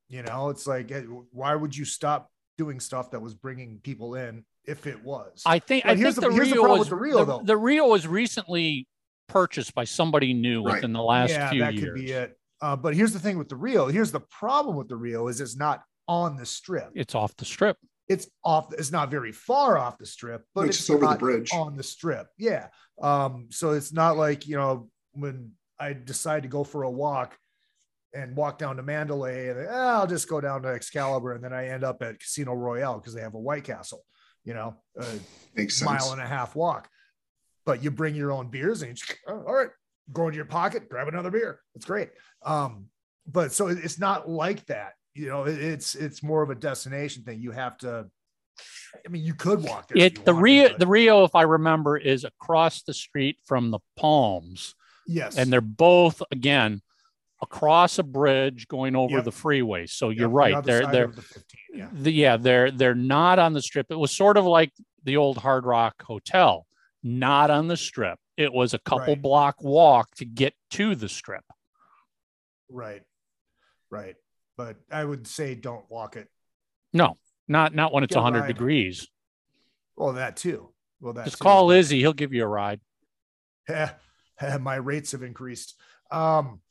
You know, it's like, eh, why would you stop doing stuff that was bringing people in if it was? i think But i here's think the- the, here's the problem was with the Rio, the, though. the rio was recently purchased by somebody new Right. within the last yeah, few that years could be it. Uh, but here's the thing with the Rio. Here's the problem with the Rio is it's not on the strip. it's off the strip It's off. It's not very far off the strip, but It's it's, just over the not bridge. on the strip. Yeah. Um. So it's not like you know when I decide to go for a walk and walk down to Mandalay and eh, I'll just go down to Excalibur and then I end up at Casino Royale because they have a White Castle. You know, a Makes sense. mile and a half walk. But you bring your own beers and you just, oh, all right, go into your pocket, grab another beer. It's great. Um, but so it's not like that. You know, it's it's more of a destination thing. You have to. I mean, you could walk there. it the rio the rio if i remember is across the street from the palms yes, and they're both again across a bridge going over Yep. the freeway so Yep, you're right they're they're the 15, yeah. the, yeah they're they're not on the strip it was sort of like the old hard rock hotel not on the strip it was a couple Right. block walk to get to the strip right, right. But I would say don't walk it. no not not when it's a 100 ride. degrees Well, that too. Well, that just too. call izzy he'll give you a ride my rates have increased. Um,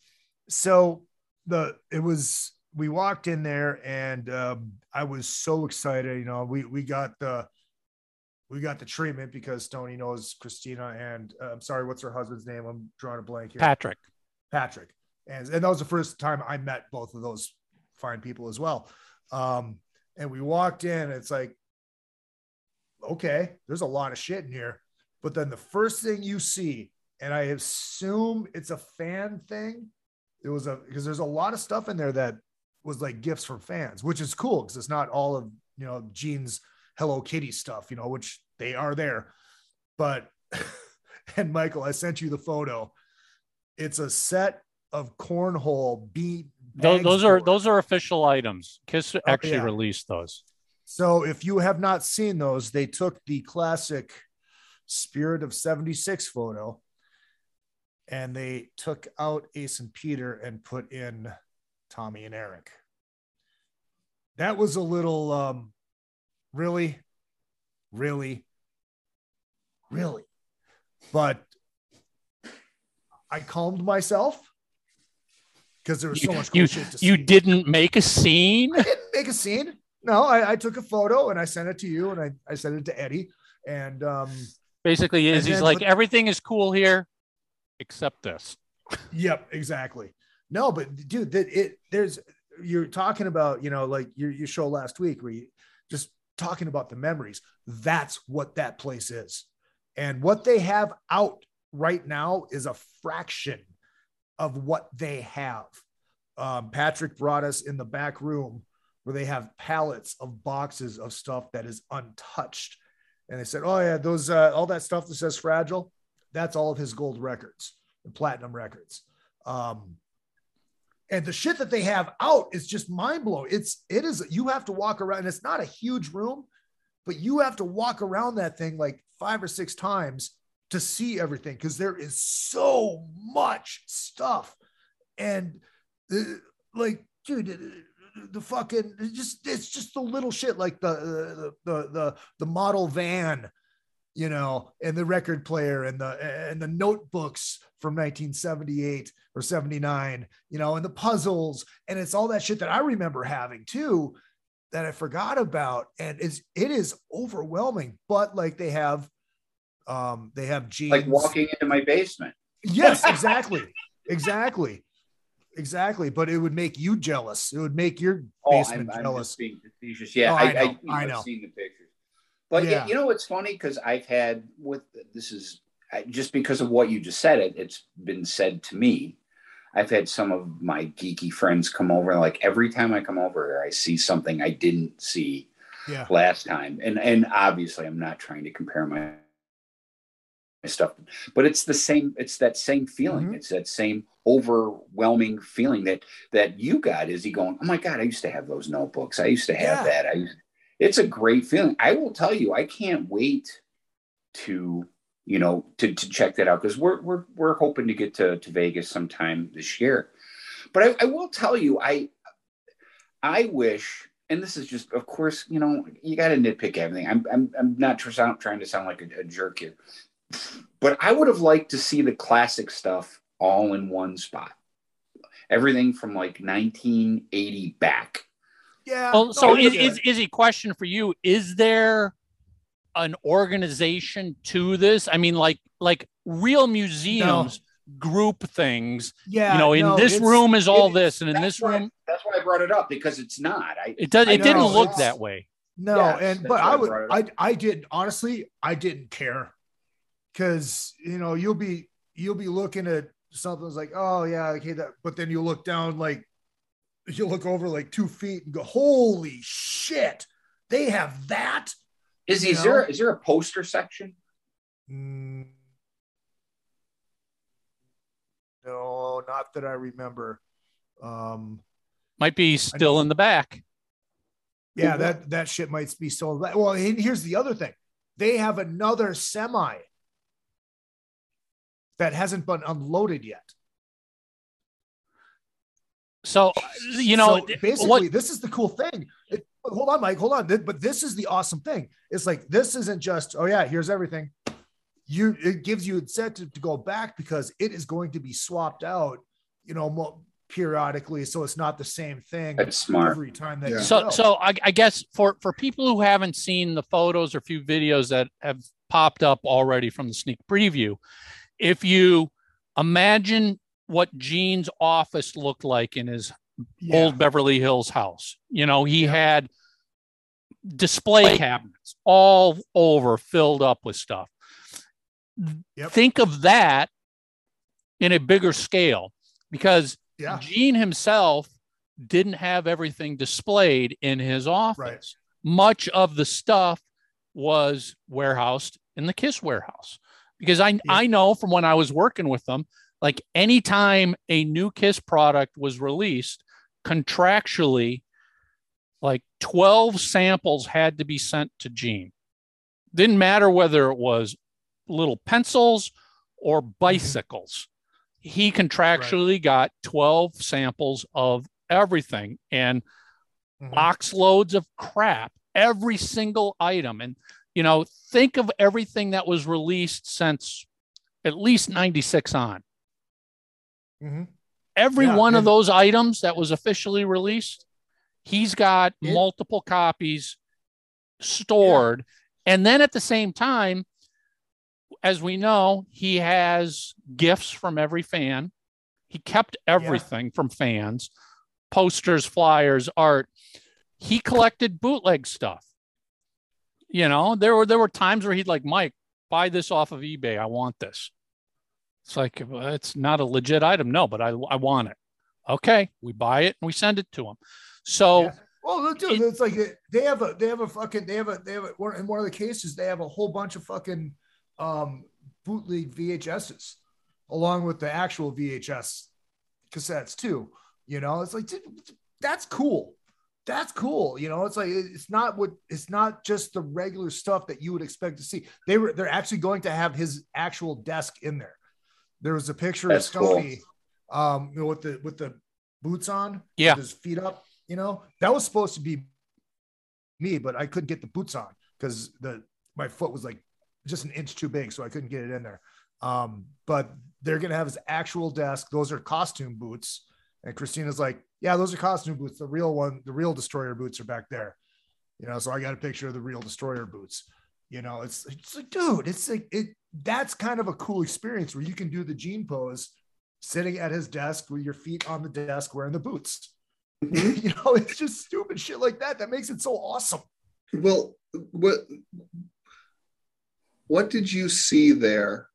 so the it was we walked in there and um, I was so excited. You know, we we got the we got the treatment because Tony knows Christina and uh, I'm sorry, what's her husband's name? I'm drawing a blank here. Patrick. Patrick, and and that was the first time I met both of those fine people as well. Um, and we walked in. It's like, okay, there's a lot of shit in here. But then the first thing you see, and I assume it's a fan thing. It was a because there's a lot of stuff in there that was like gifts from fans, which is cool because it's not all of you know Gene's Hello Kitty stuff, you know, which they are there. But and Michael, I sent you the photo. It's a set of cornhole beat. Those, those are those are official items. Kiss actually yeah. released those. So if you have not seen those, they took the classic Spirit of 76 photo and they took out Ace and Peter and put in Tommy and Eric. That was a little um really really really but I calmed myself because there was so much cool you, shit to see. you didn't make a scene. I didn't make a scene. No, I, I took a photo and I sent it to you and I, I sent it to Eddie. And um, Basically, is And he's like but- everything is cool here, except this. yep, exactly. No, but dude, that it there's you're talking about, you know, like your your show last week where you just talking about the memories. That's what that place is. And what they have out right now is a fraction of what they have. Um, Patrick brought us in the back room where they have pallets of boxes of stuff that is untouched. And they said, Oh, yeah, those, uh, all that stuff that says fragile, that's all of his gold records and platinum records. Um, and the shit that they have out is just mind blowing. It's, it is, you have to walk around, it's not a huge room, but you have to walk around that thing like five or six times to see everything because there is so much stuff. And uh, like, dude, uh, the fucking just it's just the little shit like the the the the, the model van, you know, and the record player and the and the notebooks from 1978 or 79, you know, and the puzzles and it's all that shit that I remember having too that I forgot about and it's it is overwhelming but like they have um they have jeans Like walking into my basement. Yes, exactly. exactly. Exactly. But it would make you jealous. It would make your Oh, basement I'm, I'm jealous. just being facetious. Yeah, Oh, I, I I, know, you know, I I've seen the pictures. But Yeah. you know what's funny? Because I've had with this is just because of what you just said. It it's been said to me. I've had some of my geeky friends come over. Like every time I come over here, I see something I didn't see Yeah. last time. And and obviously, I'm not trying to compare my my stuff, but it's the same. It's that same feeling. Mhm. It's that same overwhelming feeling that that you got. Is he going? Oh my god! I used to have those notebooks. I used to have Yeah. that. I. used- It's a great feeling. I will tell you. I can't wait to you know to to check that out because we're we're we're hoping to get to to Vegas sometime this year. But I, I will tell you, I I wish, and this is just, of course, you know, you got to nitpick everything. I'm, I'm, I'm not trying to sound like a, a jerk here, but I would have liked to see the classic stuff all in one spot. Everything from like 1980 back. Yeah. Well, so oh, I is, is, a question for you? Is there an organization to this? I mean, like like real museums group things. yeah. you know, in no, this room is all it- this, and in That's this why- room That's why I brought it up because it's not. I, it does. I It didn't look that way. No, Yes, and but I I would I I did honestly I didn't care because you know you'll be you'll be looking at something that's like oh yeah okay that but then you look down like you look over like two feet and go holy shit they have that is, You is there know? is there a poster section? Mm, no not that I remember um Might be still in the back. yeah that that shit might be sold well and here's the other thing they have another semi that hasn't been unloaded yet So you know, So basically what this is the cool thing It- hold on mike hold on but this is the awesome thing it's like this isn't just oh yeah here's everything you it gives you incentive to go back because it is going to be swapped out you know mo- periodically, so it's not the same thing That's smart. every time that Yeah. you So, go. so I, I guess for for people who haven't seen the photos or few videos that have popped up already from the sneak preview, if you imagine what Gene's office looked like in his Yeah. old Beverly Hills house, you know, he Yeah. had display cabinets all over filled up with stuff. Yep. Think of that in a bigger scale because yeah, Gene himself didn't have everything displayed in his office. Right. Much of the stuff was warehoused in the Kiss warehouse because I I know from when I was working with them, like anytime a new Kiss product was released, contractually, like 12 samples had to be sent to Gene. Didn't matter whether it was little pencils or bicycles. He contractually got 12 samples of everything and Mhm. box loads of crap, every single item. And, you know, think of everything that was released since at least 96 on. Mhm. Every Yeah, one of those items that was officially released, he's got It- multiple copies stored. And then at the same time, as we know, he has gifts from every fan. He kept everything from fans posters, flyers, art. He collected bootleg stuff. You know, there were there were times where he'd like, Mike, buy this off of eBay. I want this. It's like it's not a legit item. No, but I I want it. Okay, we buy it and we send it to him. So Yeah. Well, look, dude, It- it's like they have a they have a fucking they have a they have a, one- in one of the cases they have a whole bunch of fucking um bootleg VHSs along with the actual VHS cassettes too. You know, it's like dude, that's cool. That's cool. You know, it's like it's not what it's not just the regular stuff that you would expect to see. They were they're actually going to have his actual desk in there. There was a picture That's of cool. Stoney um you know, with the with the boots on, Yeah. with his feet up. You know, that was supposed to be me, but I couldn't get the boots on because the my foot was like just an inch too big, so I couldn't get it in there. Um, but they're gonna have his actual desk. Those are costume boots. And Christina's like, yeah, those are costume boots. The real one, the real destroyer boots are back there. You know, so I got a picture of the real destroyer boots. You know, it's it's like, dude, it's like it that's kind of a cool experience where you can do the gene pose sitting at his desk with your feet on the desk wearing the boots. Mm-hmm. you know, it's just stupid shit like that that makes it so awesome. Well, what what did you see there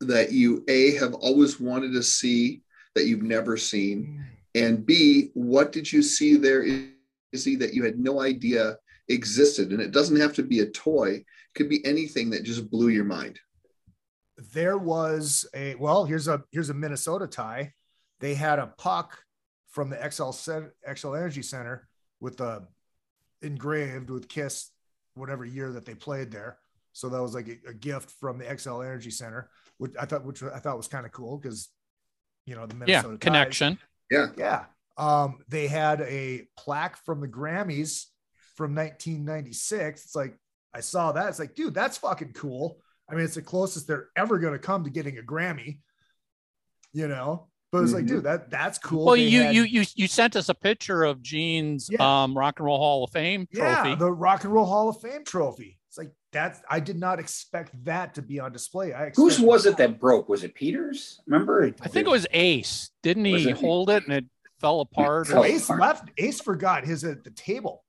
that you a have always wanted to see that you've never seen, mm. and b what did you see there see that you had no idea existed? And it doesn't have to be a toy; it could be anything that just blew your mind. There was a well, here's a here's a Minnesota tie. They had a puck from the XL Xcel Energy Center with the engraved with Kiss, whatever year that they played there. So that was like a, a gift from the Xcel Energy Center, which I thought which I thought was kind of cool because you know the yeah, Minnesota Ties. connection. Yeah. Um, they had a plaque from the Grammys from 1996. It's like, I saw that. It's like, dude, that's fucking cool. I mean, it's the closest they're ever going to come to getting a Grammy, you know? But it's like, Mhm. dude, that that's cool. Well, They you had- you you you sent us a picture of Gene's Yeah. um, Rock and Roll Hall of Fame trophy. yeah, the Rock and Roll Hall of Fame trophy. It's like, that's, I did not expect that to be on display. I Whose expected- was it that broke? Was it Peters? Remember? I think it was Ace. Didn't Was he it? hold it and it fell apart? fell Oh, Ace apart. left. Ace forgot his at the table.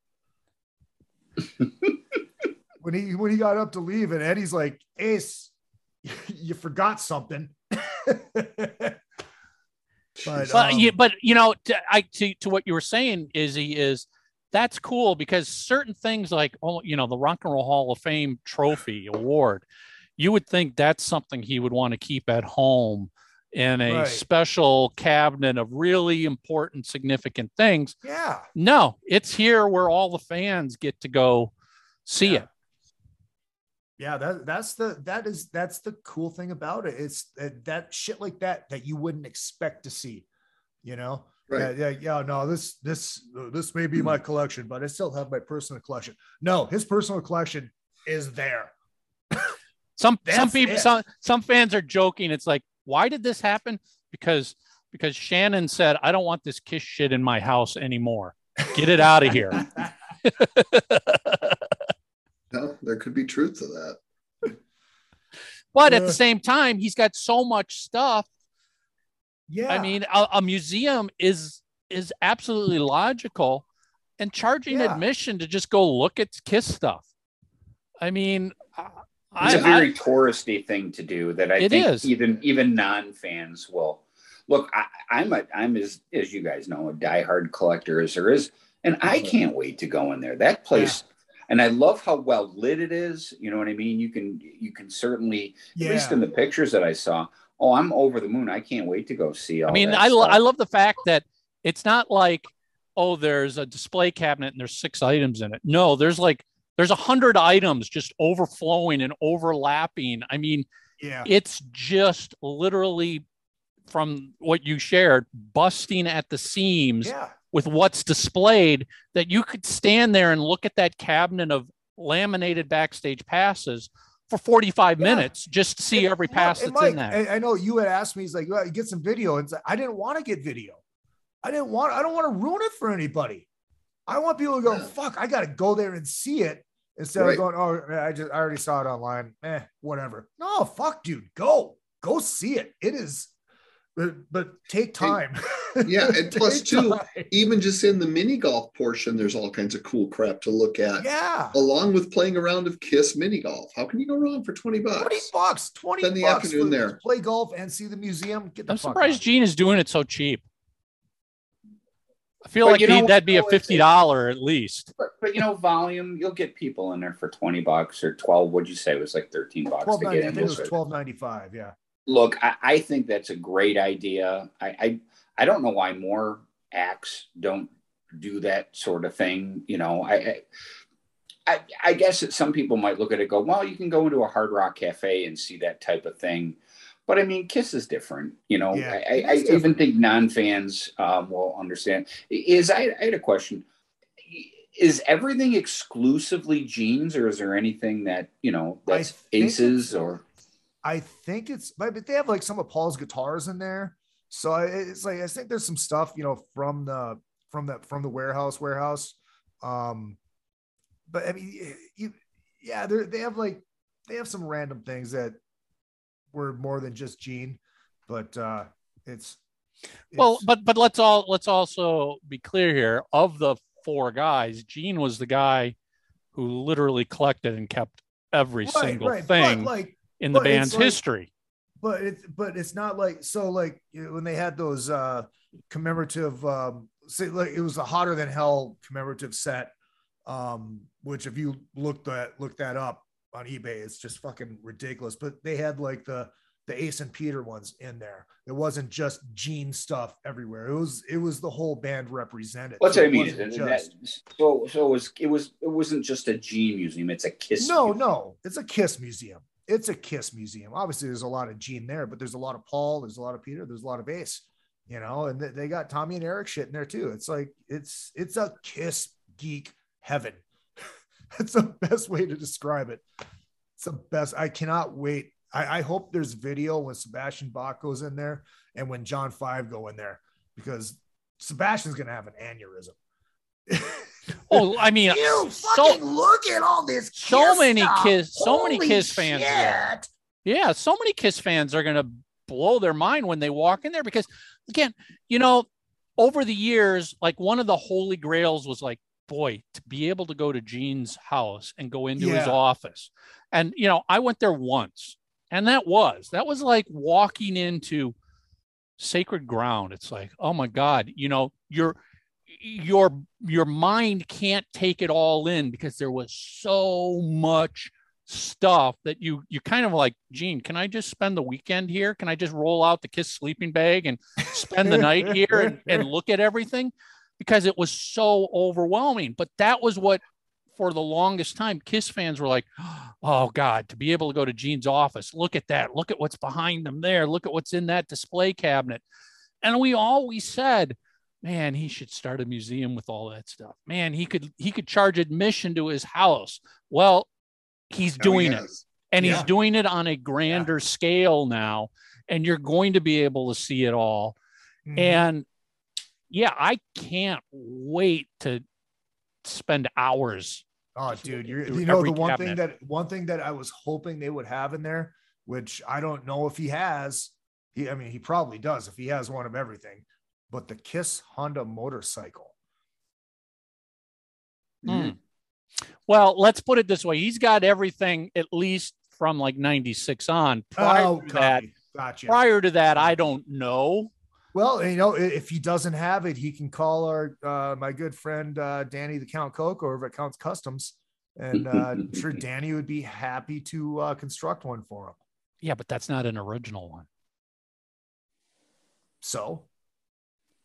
when he when he got up to leave, and Eddie's like, Ace, you forgot something. but But um, you, but you know, to, I to, to what you were saying, Izzy, is that's cool because certain things like oh, you know, the Rock and Roll Hall of Fame trophy award, you would think that's something he would want to keep at home in a Right. special cabinet of really important, significant things. yeah, No, it's here where all the fans get to go see Yeah. it. yeah, that that's the that is that's the cool thing about it. It's that, that shit like that that you wouldn't expect to see, you know. Right. Yeah, yeah, yeah. No, this this this may be hmm. my collection, but I still have my personal collection. No, his personal collection is there. Some some people it. some some fans are joking. It's like, why did this happen? Because because Shannon said, I don't want this kiss shit in my house anymore. Get it out of here. No, there could be truth to that. But at the same time, he's got so much stuff. yeah. I mean, a, a museum is is absolutely logical, and charging Yeah. admission to just go look at Kiss stuff. I mean, I, It's a I- very touristy thing to do that I think is. even even non fans will look. I, I'm a I'm as as you guys know a diehard collector as there is, and I can't wait to go in there. That place, and I love how well lit it is. You know what I mean? You can you can certainly at least in the pictures that I saw. Oh, I'm over the moon. I can't wait to go see all. I mean, that I, lo- I love the fact that it's not like, oh, there's a display cabinet and there's six items in it. No, there's like there's a hundred items just overflowing and overlapping. I mean, yeah. it's just literally from what you shared, busting at the seams Yeah. with what's displayed. That you could stand there and look at that cabinet of laminated backstage passes for 45 Yeah. minutes just to see And every pass that's in Mike, there. I, I know you had asked me, he's like, well, you get some video. And like, I didn't want to get video. I didn't want, I don't want to ruin it for anybody. I want people to go, fuck, I got to go there and see it instead Right. of going, oh, I just, I already saw it online. Eh, whatever. No, fuck, dude, go, go see it. It is, but, but take time. Yeah, and two, time. even just in the mini golf portion, there's all kinds of cool crap to look at. yeah. Along with playing a round of Kiss mini golf. How can you go wrong for 20 bucks? 20 bucks, 20 Spend the bucks afternoon there. play golf and see the museum. Get the I'm fuck surprised out. Gene is doing it so cheap. I feel But like you know that'd be a fifty dollar at least. But, but you know, volume, you'll get people in there for 20 bucks or 12. What'd you say? It was like 13 bucks to get in. it was this. twelve ninety five. Yeah. Look, I, I think that's a great idea. I, I I don't know why more acts don't do that sort of thing. You know, I I, I, I guess that some people might look at it and go, well, you can go into a hard rock cafe and see that type of thing. But I mean, Kiss is different. You know, Yeah, I, I, I even think non-fans um, will understand. Is I, I had a question. Is everything exclusively jeans, or is there anything that you know that's aces or? I think it's, but they have like some of Paul's guitars in there. So it's like I think there's some stuff you know from the from the from the warehouse warehouse. Um, but I mean, you, yeah, they they have like they have some random things that were more than just Gene, but uh, it's, Well, but but let's all let's also be clear here. Of the four guys, Gene was the guy who literally collected and kept every right, single right, thing But like in the band's like- history. but it's but it's not like so like you know, when they had those uh commemorative um say like it was a hotter than hell commemorative set um which if you look that look that up on ebay it's just fucking ridiculous but they had like the the ace and peter ones in there it wasn't just gene stuff everywhere it was it was the whole band represented What's So what I mean? just- that, so so it was it was it wasn't just a Gene museum. It's a Kiss. No, museum. no, it's a Kiss museum. It's a Kiss museum. Obviously, there's a lot of Gene there, but there's a lot of Paul, there's a lot of Peter, there's a lot of Ace, you know, and they got Tommy and Eric shit in there too. It's like it's it's a Kiss geek heaven. That's the best way to describe it. It's the best. I cannot wait. I, I hope there's video when Sebastian Bach goes in there and when John Five go in there because Sebastian's gonna have an aneurysm. Oh, I mean, You so fucking look at all this. so many stuff. Kiss- so many Holy Kiss fans yeah, so many Kiss fans are going to blow their mind when they walk in there because, again, you know, over the years, like one of the holy grails was like, boy, to be able to go to Gene's house and go into his office. And, you know, I went there once and that was, that was like walking into sacred ground. It's like, oh my God, you know, your, your, your mind can't take it all in because there was so much stuff that you you kind of like gene can i just spend the weekend here can i just roll out the kiss sleeping bag and spend the night here and, and look at everything because it was so overwhelming. But that was what for the longest time kiss fans were like oh god to be able to go to gene's office look at that. Look at what's behind them there. Look at what's in that display cabinet. And we always said man he should start a museum with all that stuff. Man he could he could charge admission to his house. Well he's Now he doing it. and he's doing it on a grander scale now and you're going to be able to see it all. Mhm. And yeah, I can't wait to spend hours. Oh, dude, you're you know the one thing that one thing that I was hoping they would have in there, which I don't know if he has. He, I mean, he probably does if he has one of everything. But the Kiss Honda motorcycle. Hmm. Well, let's put it this way: he's got everything at least from like '96 on. Prior Oh, to that, gotcha. prior to that, I don't know. Well, you know, if he doesn't have it, he can call our uh, my good friend uh, Danny the Count Coke over at Count's Customs, and uh, I'm sure Danny would be happy to uh, construct one for him. Yeah, but that's not an original one. So,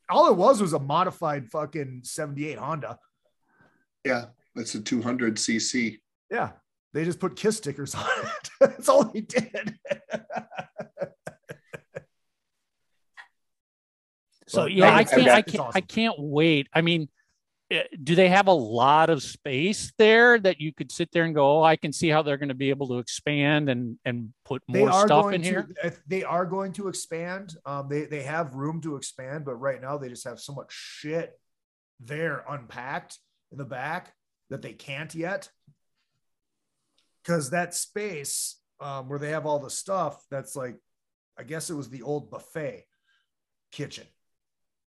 all it was was a modified fucking '78 Honda. Yeah, that's a 200 cc. Yeah, they just put Kiss stickers on it. That's all they did. So But yeah, I can't, I can't, I can't wait. I mean, eh, do they have a lot of space there that you could sit there and go, oh, I can see how they're going to be able to expand and and put more stuff in to, here? if They are going to expand. Um, they they have room to expand, but right now they just have so much shit there unpacked in the back that they can't yet. Because that space um, where they have all the stuff, that's like, I guess it was the old buffet kitchen.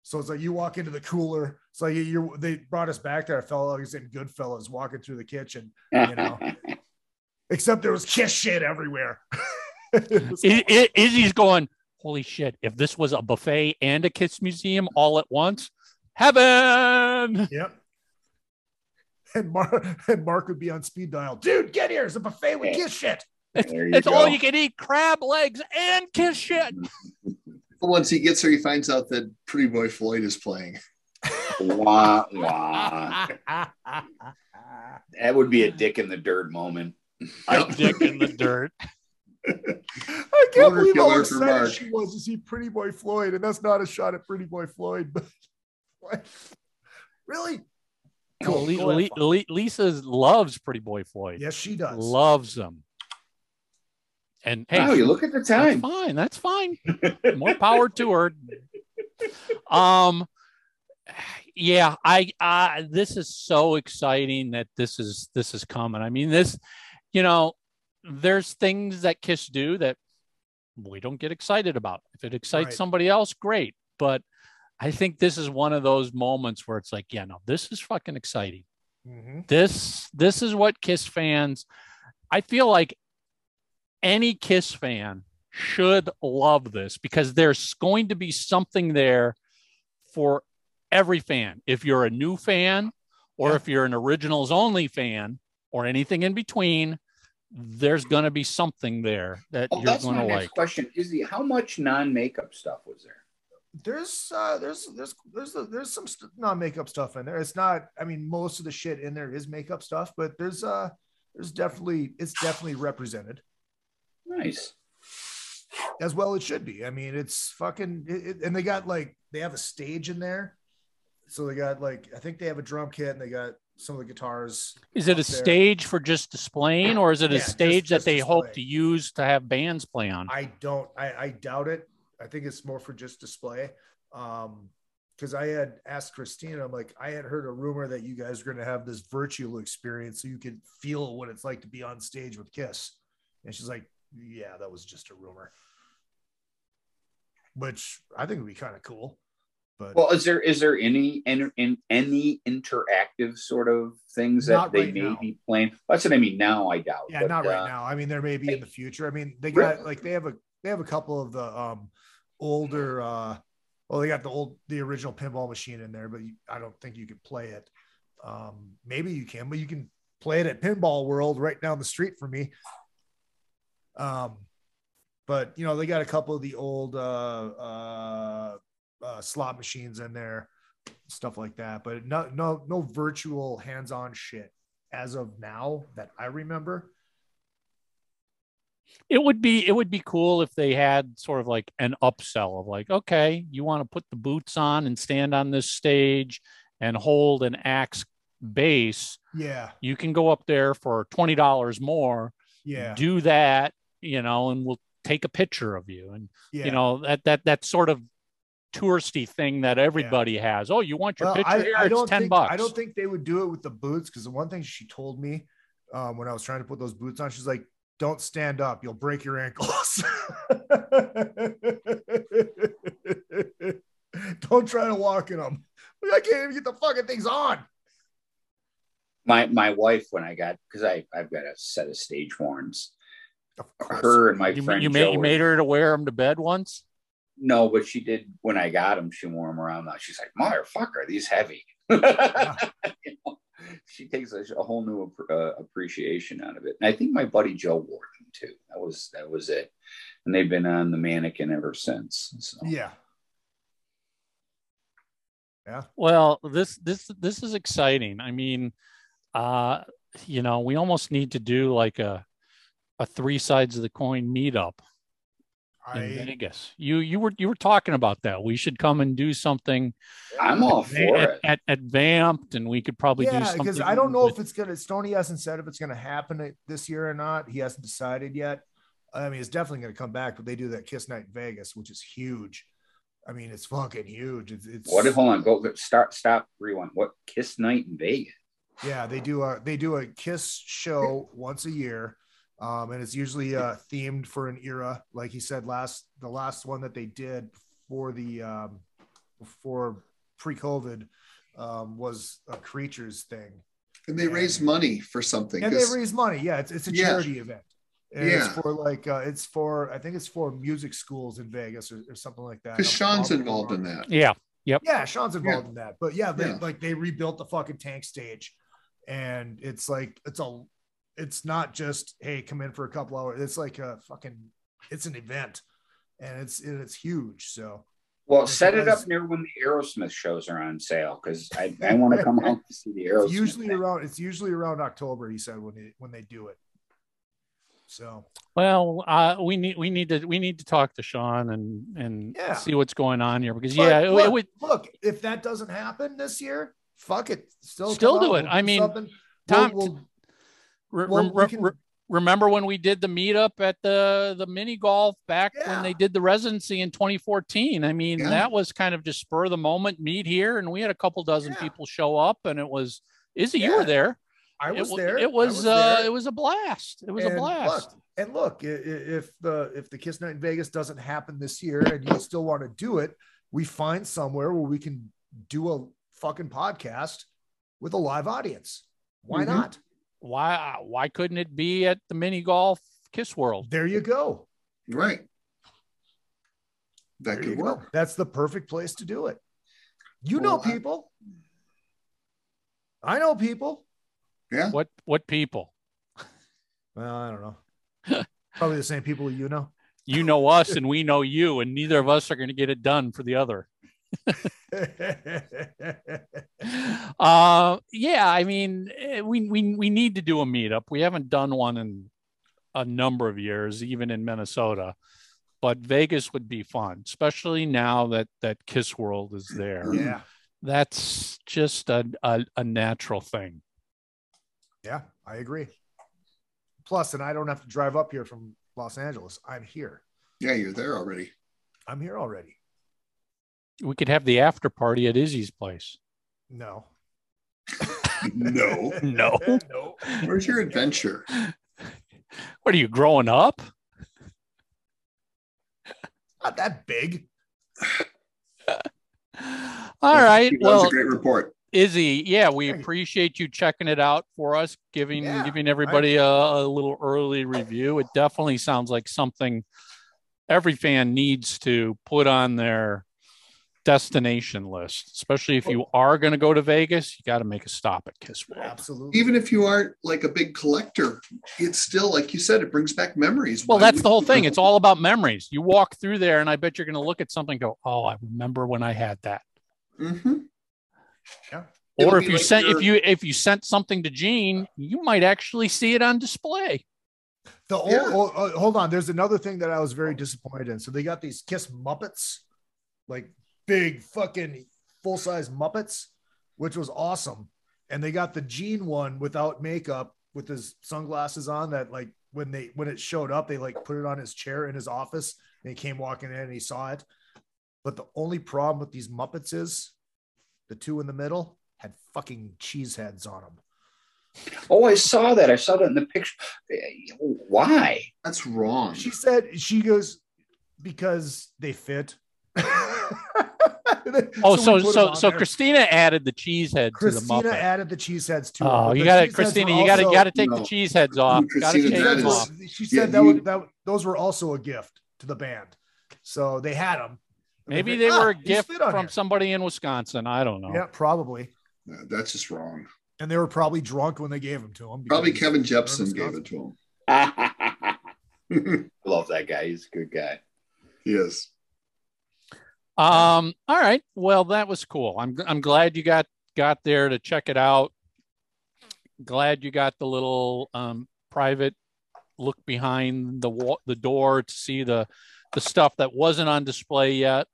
So it's like you walk into the cooler. It's like you they brought us back there. I felt like I was in Goodfellas walking through the kitchen, you know. Except there was kiss shit everywhere. It was I- I- Izzy's going, holy shit! If this was a buffet and a kiss museum all at once, heaven! Yep. And Mark and Mark would be on speed dial. Dude, get here. It's a buffet with kiss shit. There you It's all you can eat: crab legs and kiss shit. Once he gets there, he finds out that Pretty Boy Floyd is playing. Wah, wah. That would be a dick in the dirt moment. A dick in the dirt. I can't Motor believe how excited she was to see Pretty Boy Floyd. And that's not a shot at Pretty Boy Floyd, but what? really? Cool. Le- Le- Le- Lisa loves Pretty Boy Floyd. Yes, she does. Loves them. And hey, oh, you look at the That's time. fine. That's fine. More power to her. Um, yeah, I, I, this is so exciting that this is, this is coming. I mean, this, you know, there's things that Kiss do that we don't get excited about. If it excites Right. somebody else, great. But I think this is one of those moments where it's like, yeah, no, this is fucking exciting Mhm. this this is what kiss fans i feel like any kiss fan should love this because there's going to be something there for every fan if you're a new fan or Yeah. if you're an originals only fan or anything in between there's going to be something there that Oh, you're that's going to like question. Is the how much non-makeup stuff was there? There's uh there's there's there's there's some st- non-makeup stuff in there. It's not, I mean, most of the shit in there is makeup stuff, but there's uh there's definitely it's definitely represented. Nice. as well it should be. I mean, it's fucking, it, it- and they got like they have a stage in there, so they got like I think they have a drum kit and they got some of the guitars. is it a there. stage for just displaying or is it Yeah, a stage just that they hope to use to have bands play on I don't, I, I doubt it. I think it's more for just display. Um, because I had asked Christina, I'm like, I had heard a rumor that you guys are going to have this virtual experience so you can feel what it's like to be on stage with Kiss. And she's like, Yeah, that was just a rumor. Which I think would be kind of cool. But Well, is there is there any in, in any interactive sort of things that they right may now. be playing? That's what I mean. Now I doubt. Yeah, but, not right uh, now. I mean, there may be in the future. I mean, they Really? got like they have a they have a couple of the um older uh well they got the old the original pinball machine in there, but you, I don't think you could play it. Um maybe you can, but you can play it at Pinball World right down the street from me. Um but you know, they got a couple of the old uh uh, uh slot machines in there, stuff like that, but no no no virtual hands-on shit as of now that I remember. it would be it would be cool if they had sort of like an upsell of like okay you want to put the boots on and stand on this stage and hold an axe base. Yeah, you can go up there for $20 more yeah, do that you know and we'll take a picture of you and yeah. you know that that that sort of touristy thing that everybody has. Oh, you want your Well, picture I, here? I it's don't ten think, bucks. I don't think they would do it with the boots because the one thing she told me um, when I was trying to put those boots on, she's like, "Don't stand up; you'll break your ankles." don't try to walk in them. I can't even get the fucking things on. My my wife, when I got because I I've got a set of stage horns. Of course. Her and my you, friend you made you made her to wear them to bed once. No, but she did when I got them. She wore them around. Now. She's like, "Motherfucker, these heavy." You know, she takes a, a whole new uh, appreciation out of it. And I think my buddy Joe wore them too. That was that was it. And they've been on the mannequin ever since. So. Yeah. Well, this this this is exciting. I mean, uh, you know, we almost need to do like a a three sides of the coin meetup in Vegas. You you were you were talking about that. We should come and do something I'm all for at, it. at, at Vamped, and we could probably do yeah, something. because I don't know with- if it's gonna. Stoney hasn't said if it's gonna happen this year or not. He hasn't decided yet. I mean, it's definitely gonna come back, but they do that Kiss Night in Vegas, which is huge. I mean, it's fucking huge. It's, it's What if hold on, go go- start stop rewind. What kiss night in Vegas? Yeah, they do a they do a Kiss show once a year, um, and it's usually uh, themed for an era. Like he said last, the last one that they did for the um, before pre-COVID um, was a creatures thing, And they raise money for something. and they raise money. Yeah, it's it's a Yeah. charity event. And it's Yeah. for like uh, it's for I think it's for music schools in Vegas or, or something like that. Because Sean's involved in that. Yeah. Yep. Yeah, Sean's involved in that. But yeah, they Yeah. like they rebuilt the fucking tank stage. And it's like it's a it's not just hey, come in for a couple hours. It's like a fucking it's an event. And it's and it's huge. So Well, If set it it up near when the Aerosmith shows are on sale because I, I want to come out to see the Aerosmith. it's usually thing. around it's usually around October, he said, when they when they do it. So Well, uh, we need we need to we need to talk to Sean and and Yeah. see what's going on here because but yeah, look, it would look, if that doesn't happen this year, fuck it. Still Still do it. I mean, something. Tom- We'll- we'll- Re- Well, re- can- re- remember when we did the meetup at the the mini golf back Yeah. when they did the residency in 2014? I mean, Yeah. that was kind of just spur of the moment meet here, and we had a couple dozen Yeah. people show up, and it was Izzy, you were there. I was wa- there. It I was, uh, there. it was a blast. It was a blast. Look, and look, if the if the Kiss Night in Vegas doesn't happen this year, and you still want to do it, we find somewhere where we can do a fucking podcast with a live audience. Why Mhm. not? Why uh, why couldn't it be at the mini golf Kiss World? There you go. Right. That There you could go. work. That's the perfect place to do it. You know Well, I- people. I know people. Yeah. What what people? Well, I don't know. Probably the same people you know. You know us and we know you, and neither of us are going to get it done for the other. uh yeah i mean eh, we we we need to do a meetup we haven't done one in a number of years even in minnesota but vegas would be fun especially now that that kiss world is there yeah. that's just a, a, a natural thing Yeah, I agree. Plus, and I don't have to drive up here from Los Angeles. I'm here. Yeah, you're there already. I'm here already. We could have the after party at izzy's place No. No. no no. Where's your adventure? what are you growing up Not that big. all right That was well a great report. Izzy, yeah, we appreciate you checking it out for us, giving Yeah, giving everybody a, a little early review. It definitely sounds like something every fan needs to put on their destination list, especially if you are going to go to Vegas. You got to make a stop at Kiss World. Absolutely. Even if you aren't like a big collector, it's still like you said, it brings back memories. Well, Why that's the whole thing. It's all about memories. You walk through there, and I bet you're going to look at something, and go, "Oh, I remember when I had that." Mm-hmm. Yeah. It'll Or if you like sent your- if you if you sent something to Gene, you might actually see it on display. The old, Yeah. oh, oh, hold on. There's another thing that I was very disappointed in. So they got these Kiss Muppets, like big fucking full size Muppets, which was awesome. And they got the Gene one without makeup with his sunglasses on. That like when they when it showed up, they like put it on his chair in his office, and he came walking in and he saw it. But the only problem with these Muppets is the two in the middle had fucking cheese heads on them. Oh, I saw that. I saw that in the picture. Why? That's wrong. She said, she goes, because they fit. Oh, we so so so. Christina added the cheese head to the Christina Muppet. added the cheese heads to. Oh, you got it, cheese heads Christina. You got to got to take the No. cheese heads off. Got to Christina, take them is- off. She Yeah, said that, you- was, that those were also a gift to the band. So they had them. Maybe they were a ah, gift from some. somebody in Wisconsin. I don't know. Yeah, probably. No, that's just wrong. And they were probably drunk when they gave them to him. Probably Kevin Jepson gave it to I him. love that guy. He's a good guy. he is. Um. All right. Well, that was cool. I'm I'm glad you got got there to check it out. Glad you got the little um private look behind the wall, the door to see the the stuff that wasn't on display yet.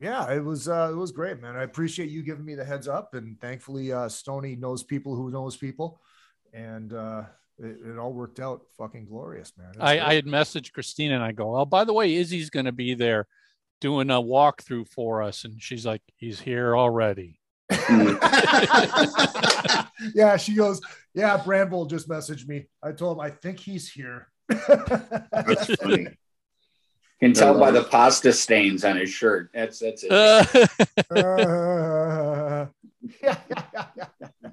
Yeah, it was uh, it was great, man. I appreciate you giving me the heads up, and thankfully, uh, Stoney knows people who knows people, and uh, it, it all worked out fucking glorious, man. I. I had messaged Christina and I go, oh, by the way, Izzy's going to be there doing a walkthrough for us, and she's like, he's here already. yeah, she goes, yeah, Bramble just messaged me. I told him I think he's here. That's funny. Can tell by the pasta stains on his shirt. That's that's it. Uh, Uh, yeah, yeah, yeah, yeah.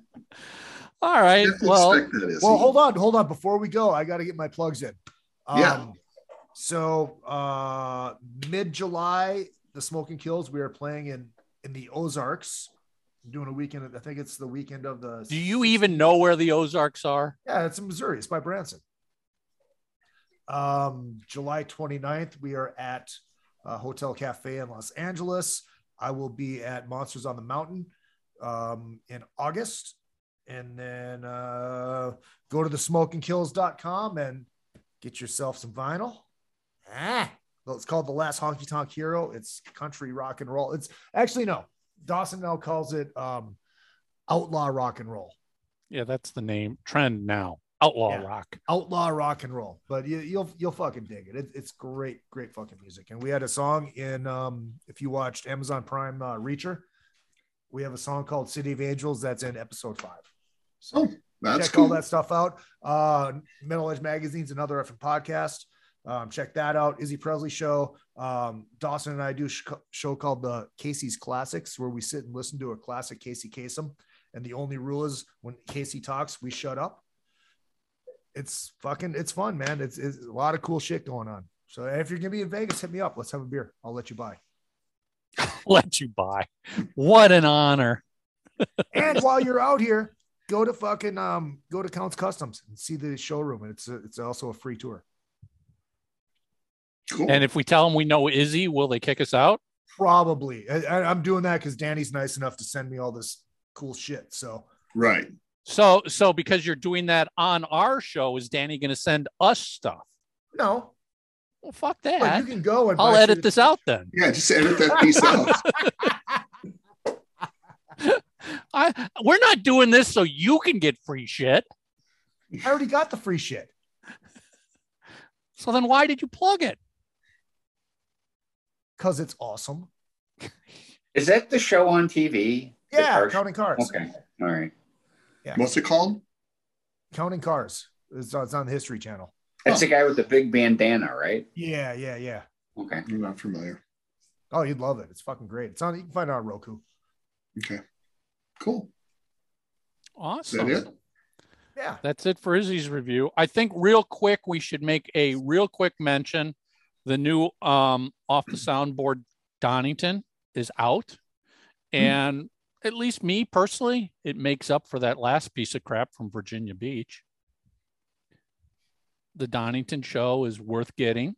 all right. Well, expect that, Izzy. Well, hold on, hold on. Before we go, I got to get my plugs in. Um, Yeah. So uh, mid July, the Smoking Kills. We are playing in in the Ozarks. I'm doing a weekend. I think it's the weekend of the. do you even know where the Ozarks are? Yeah, it's in Missouri. It's by Branson. Um, July 29th, we are at uh, Hotel Cafe in Los Angeles. I will be at Monsters on the Mountain um, in August. And then uh, go to the smokingkills.com and get yourself some vinyl. Ah, well, it's called The Last Honky Tonk Hero. It's country rock and roll. It's actually, no, Dawson now calls it um, outlaw rock and roll. Yeah, that's the name trend now. Outlaw Yeah. rock. outlaw rock and roll but you, you'll you'll fucking dig it. it it's great great fucking music and we had a song in um if you watched amazon prime uh, reacher we have a song called city of angels that's in episode five so Oh, that's check cool. all that stuff out uh metal edge magazine's another effing podcast um, check that out izzy presley show um dawson and i do a sh- show called the casey's classics where we sit and listen to a classic casey Kasem. and the only rule is when casey talks we shut up it's fucking it's fun, man. It's, it's a lot of cool shit going on. So if you're gonna be in Vegas, hit me up. Let's have a beer. I'll let you buy. Let you buy. What an honor. And while you're out here, go to fucking um go to Counts Customs and see the showroom. And it's a, it's also a free tour. Cool. And if we tell them we know Izzy, will they kick us out? Probably. I, I- I'm doing that because Danny's nice enough to send me all this cool shit. So right. So, so because you're doing that on our show, is Danny going to send us stuff? no, Well, fuck but that. you can go and I'll edit shit- this out then. Yeah, just edit that piece out. I we're not doing this so you can get free shit. I already got the free shit So then why did you plug it? Because it's awesome. Is that the show on TV? Yeah, car- counting cars. Okay. All right. Yeah. What's it called? Counting cars. It's, it's on the History Channel. That's the guy with the big bandana, right? Yeah, yeah, yeah. Okay. I'm not familiar. Oh, you'd love it. It's fucking great. It's on. You can find it on Roku. Okay. Cool. Is Awesome. that it? Yeah. That's it for Izzy's review. I think real quick we should make a real quick mention. The new um off the soundboard Donington is out. And at least me personally, it makes up for that last piece of crap from Virginia Beach. The Donington show is worth getting.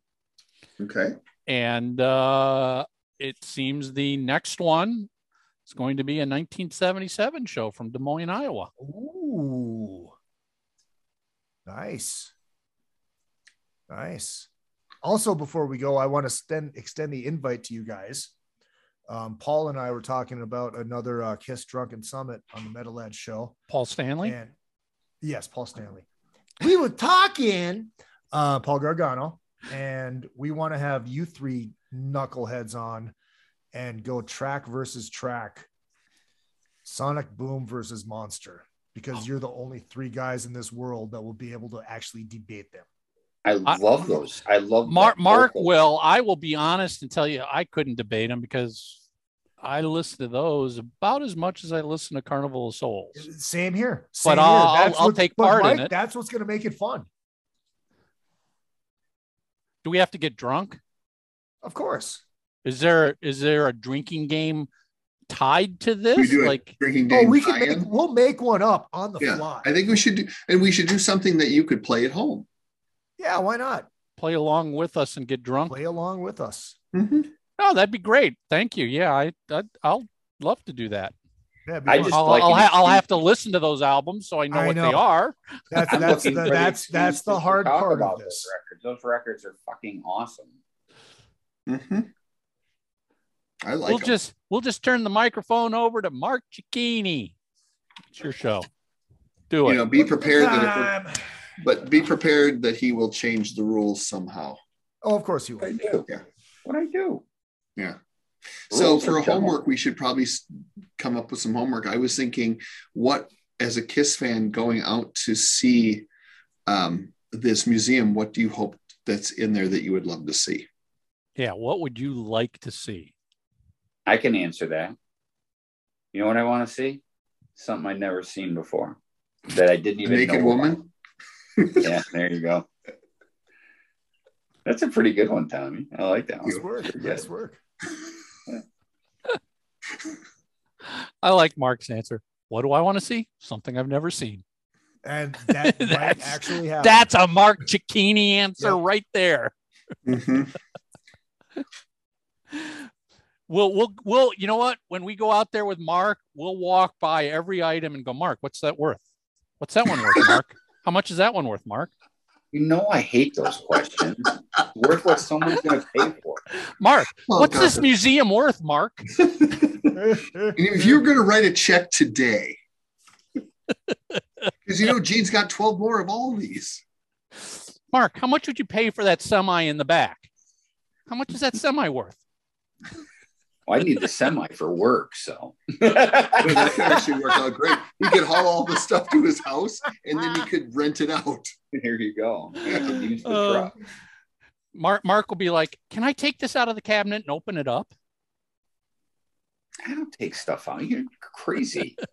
Okay. And uh it seems the next one is going to be a 1977 show from Des Moines, Iowa. Ooh. Nice. Nice. Also, before we go, I want to extend, extend the invite to you guys. Um, Paul and I were talking about another uh, Kiss Drunken Summit on the Metal Edge show. Paul Stanley. And yes, Paul Stanley. We were talking, uh, Paul Gargano, and we want to have you three knuckleheads on and go track versus track, Sonic Boom versus Monster, because you're the only three guys in this world that will be able to actually debate them. I I- love those. I love Mark Mark will. I will be honest and tell you I couldn't debate him because I listen to those about as much as I listen to Carnival of Souls. Same here. Same But here. I'll- I'll- I'll take but part in it. That's what's going to make it fun. Do we have to get drunk? Of course. Is there is there a drinking game tied to this? We Like drinking oh, game. Oh, we can make. We'll make one up on the Yeah, fly. I think we should do, and we should do something that you could play at home. Yeah. Why not play along with us and get drunk? play along with us? Oh, that'd be great. Thank you. Yeah, I, I I'll love to do that. Yeah, I just I'll, like I'll, ha- I'll have to listen to those albums so I know I what know. they are. that's that's the, that's that's the hard talk part of about this. Those records. Those records are fucking awesome. hmm I like we'll 'em. just we'll just turn the microphone over to Mark Cicchini. It's your show. Do it. you know, be prepared that if we're, Time. But be prepared that he will change the rules somehow. Oh, of course you What I will. do. Yeah. What I do. Yeah. So Rules for a homework, we should probably come up with some homework. I was thinking, what as a Kiss fan going out to see um, this museum, what do you hope that's in there that you would love to see? Yeah. What would you like to see? I can answer that. You know what I want to see? Something I'd never seen before that I didn't even naked know woman. about. Yeah, there you go. That's a pretty good one, Tommy. I like that one. Nice work. Pretty Nice work. I like Mark's answer. What do I want to see? Something I've never seen. And that might That's- actually happen. That's a Mark Cicchini answer Yep. right there. Mhm. We'll we'll we'll you know what? When we go out there with Mark, we'll walk by every item and go, Mark, what's that worth? What's that one worth, Mark? How much is that one worth, Mark? You know I hate those questions. Worth what someone's going to pay for. Mark, Oh, what's God. this museum worth, Mark? And if you're going to write a check today, because you know Gene's got 12 more of all these. Mark, how much would you pay for that semi in the back? How much is that semi worth? Well, I need the semi for work, so. That could actually work out great. He could haul all the stuff to his house and then he could rent it out. Here you go. Use the Uh, truck. Mark Mark will be like, Can I take this out of the cabinet and open it up? I don't take stuff out. You're crazy.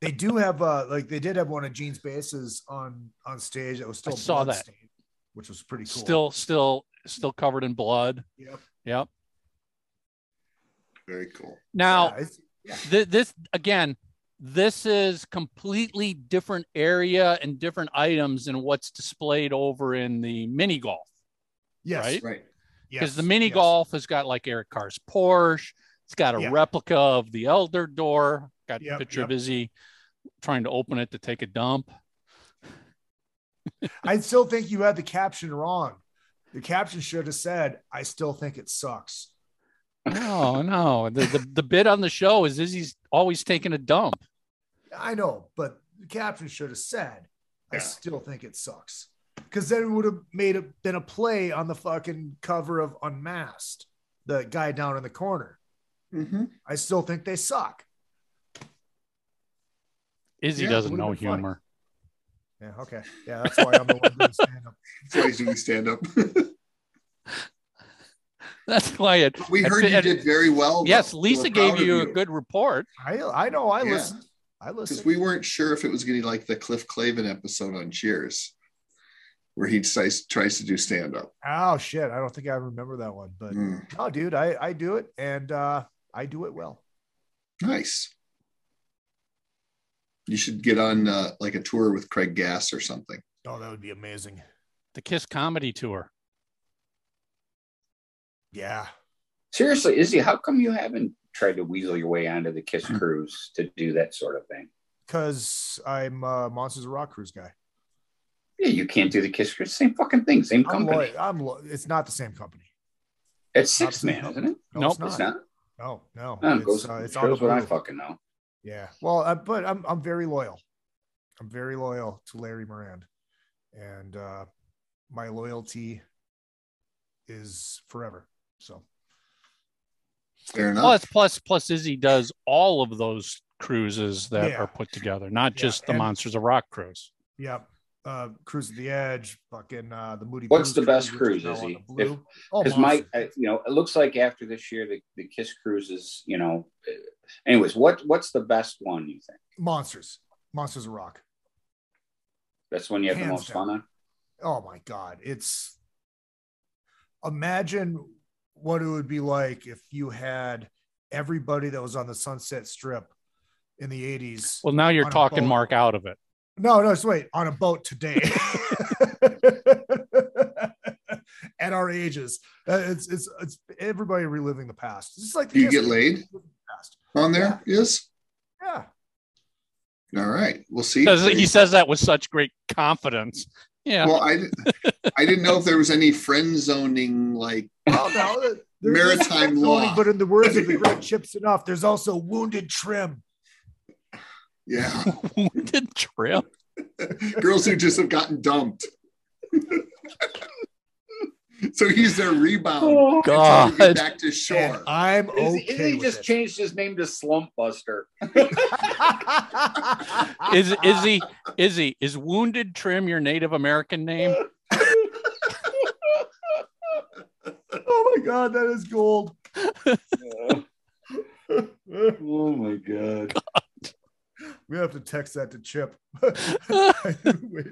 They do have uh like they did have one of Gene's basses on on stage that was still I saw that. bloodstained, which was pretty cool. Still, still, still covered in blood. Yep. Yep. Very cool. Now, Yeah, yeah. th- this again this is completely different area and different items than what's displayed over in the mini golf Yes. right? Right. Yes. because the mini yes. golf has got like eric carr's porsche it's got a Yeah. replica of the elder door got a Yep, picture of yep. izzy trying to open it to take a dump I still think you had the caption wrong. The caption should have said, I still think it sucks. No no the, the, the bit on the show is izzy's always taking a dump I know, but the caption should have said, I Yeah. still think it sucks. Because then it would have made it been a play on the fucking cover of Unmasked, the guy down in the corner. Mhm. I still think they suck. izzy Yeah, doesn't know been funny. humor Yeah, okay. Yeah, that's why I'm the one doing stand up. That's why he's doing stand up. that's why it we And- heard you and- did very well. yes though. lisa We're gave proud of you a good report I I know I Yeah. listened. I listened Because we weren't sure if it was going to be like the Cliff Clavin episode on Cheers, where he tries, tries to do stand up. oh shit. I don't think I remember that one. But Mm, no, dude, I, I do it and uh I do it well. nice. You should get on uh, like a tour with Craig Gass or something. Oh, that would be amazing. the kiss comedy tour Yeah. Seriously, Izzy, how come you haven't tried to weasel your way onto the Kiss Hmm. cruise to do that sort of thing? Because I'm a Monsters of Rock Cruise guy. Yeah, you can't do the Kiss cruise. Same fucking thing, same I'm company. I'm lo- it's not the same company. It's Sixthman, isn't it? No, Nope, it's not. It's not. No, no. Oh, it's, goes, uh, it's the shows what I fucking know. Yeah. Well, uh, but I'm I'm very loyal. I'm very loyal to Larry Morand, and uh, my loyalty is forever. So Fair enough. Plus, plus, plus, Izzy does all of those cruises that Yeah. are put together, not Yeah, just the and- Monsters of Rock cruise. Yep. Uh, Cruise of the Edge, fucking uh, the Moody. What's Blues the best which cruise, now is on he? the Blue. If- Oh, Because Monster. Mike, I- you know, it looks like after this year, the, the Kiss cruises, you know. uh, Anyways, what what's the best one you think? Monsters, Monsters of Rock. That's when you have the most down. fun on. Oh my god, it's imagine what it would be like if you had everybody that was on the Sunset Strip in the 80s. Well, now you're talking. Mark out of it. No, no, just wait, on a boat today. At our ages, Uh, it's it's it's everybody reliving the past. It's just like Do you get laid? reliving the past. On there is Yeah, all right. We'll see. He says that with such great confidence. Yeah. Well, I didn't- I didn't know if there was any friend zoning like well, no, there- there's Maritime zoning, law. but in the words of the great Chips Enough, there's also wounded trim. yeah Wounded trim. girls who just have gotten dumped. so he's their rebound. Oh, and trying to God. get back to And shore. I'm Izzy, okay. Izzy with just it. changed his name to Slump Buster. Is Izzy Izzy is Wounded Trim your Native American name? oh my god, that is gold. oh my god. We have to text that to Chip.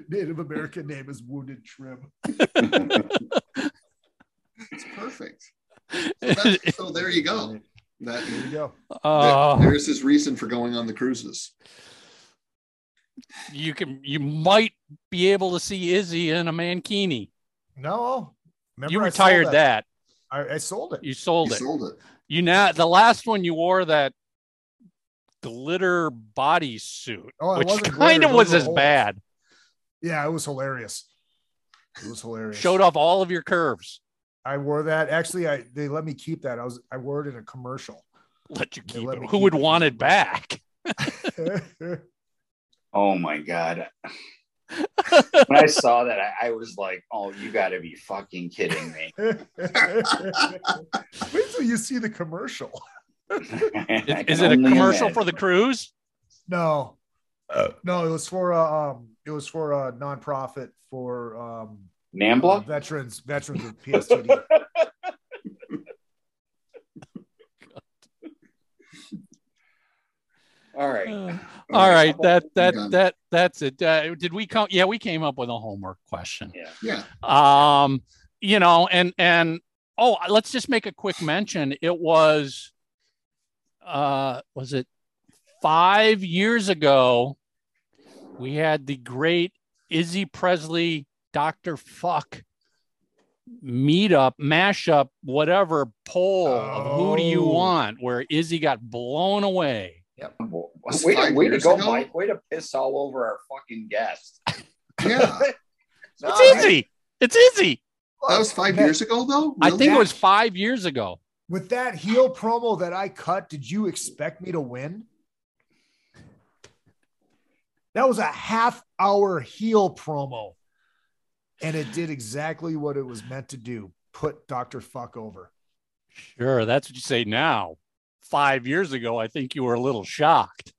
Native American name is Wounded Trim. It's perfect. So, so there you go. That There you go. Uh, there's his reason for going on the cruises. you can you might be able to see Izzy in a mankini. No, remember You I retired sold that. I, I sold it. You sold He it. sold it. You now the last one you wore that glitter bodysuit, Oh, which kind of was those as holes. bad. Yeah, it was hilarious. It was hilarious. Showed off all of your curves. I wore that. Actually, I they let me keep that. I was I wore it in a commercial. Let you keep let it. Who keep would it. want it back? Oh my god. When I saw that, I, I was like, "Oh, you got to be fucking kidding me!" Wait till you see the commercial. Is, is it a commercial for the cruise? No, no, it was for a um, it was for a nonprofit for um uh, Nambla? veterans veterans with PSTD. All right. Uh, all right, that that that that's it. Uh, did we come? Yeah, we came up with a homework question. Yeah. Yeah. um you know and and oh let's just make a quick mention it was uh was it five years ago we had the great izzy presley dr fuck meetup mashup whatever poll of who do you Oh. want where izzy got blown away Was Way, to, way to go, ago? Mike. Way to piss all over our fucking guest. Yeah. it's izzy it's izzy That was five Man, years ago, though. i think it was five years ago With that heel promo that I cut, did you expect me to win? That was a half hour heel promo. And it did exactly what it was meant to do put Dr. Fuck over. Sure, that's what you say now. Five years ago, I think you were a little shocked.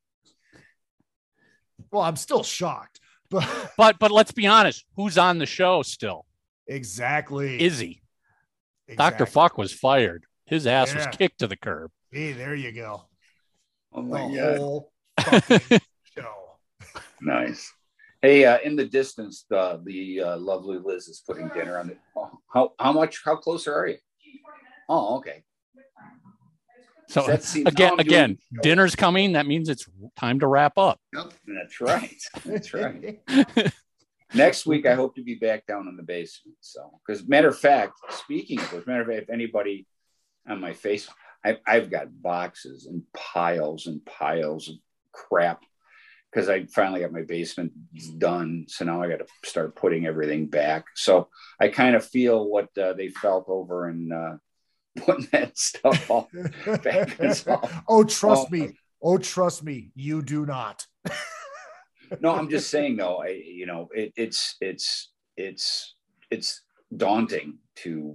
Well, I'm still shocked, but But but let's be honest, who's on the show still? exactly. Izzy. exactly. Dr. Fuck was fired. His ass Yeah. was kicked to the curb. Hey, there you go. Oh The god. whole fucking show. Nice. Hey, uh, in the distance, the the uh, lovely Liz is putting dinner on it. Oh, how how much? How close are you? Oh, okay. So seems- again, again, dinner's coming. That means it's time to wrap up. Yep. That's right. That's right. Next week, I hope to be back down in the basement. So, because matter of fact, speaking of which, matter of fact, if anybody on my face, I, I've got boxes and piles and piles of crap because I finally got my basement done. So now I got to start putting everything back. So I kind of feel what uh, they felt over and uh, putting that stuff all back. All- oh, trust Oh. me. Oh, trust me. You do not. no i'm just saying though i you know it, it's it's it's it's daunting to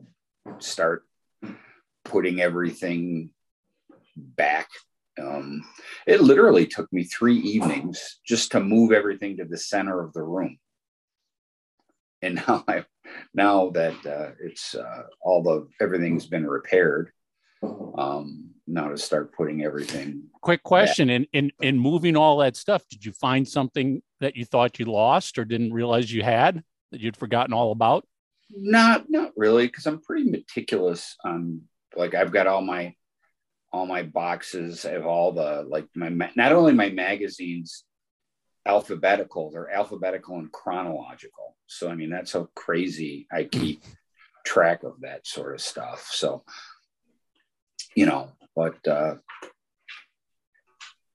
start putting everything back. Um, it literally took me three evenings just to move everything to the center of the room. And now I, now that uh, it's uh, all the everything's been repaired, um, now to start putting everything. Quick question: in in in moving all that stuff, did you find something that you thought you lost or didn't realize you had that you'd forgotten all about? Not not really, because I'm pretty meticulous on like I've got all my all my boxes of all the like my not only my magazines alphabetical they're alphabetical and chronological. So i mean that's how crazy i keep track of that sort of stuff. So you know but uh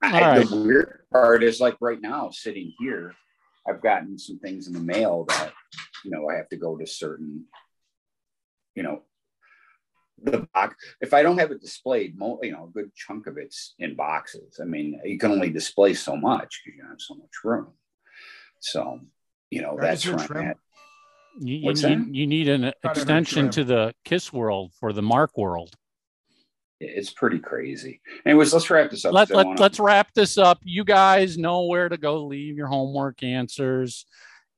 I, right. the weird part is like right now sitting here i've gotten some things in the mail that you know i have to go to certain you know the box if i don't have it displayed mo- you know a good chunk of it's in boxes i mean you can only display so much because you don't have so much room so you know Right, that's is there where I'm trim? You, you, you, you need an Gotta extension to the Kiss world for the Mark world. it's pretty crazy anyways let's wrap this up Let, 'cause I let, wanna- let's wrap this up. You guys know where to go leave your homework answers.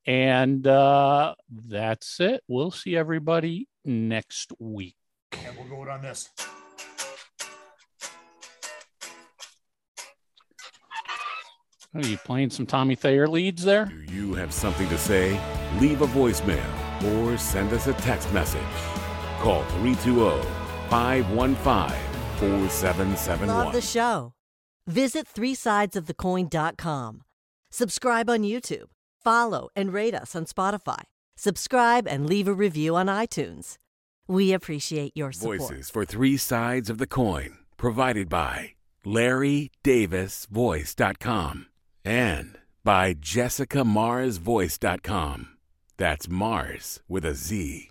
And uh, that's it. We'll see everybody next week. And we'll go it on this. Are you playing some Tommy Thayer leads there? Do you have something to say? Leave a voicemail or send us a text message. Call 320 515 4771. Love the show? Visit 3sidesofthecoin.com. Subscribe on YouTube. Follow and rate us on Spotify. Subscribe and leave a review on iTunes. We appreciate your support. Voices for three sides of the coin, provided by LarryDavisVoice.com and by JessicaMarzVoice.com. That's Marz with a Z.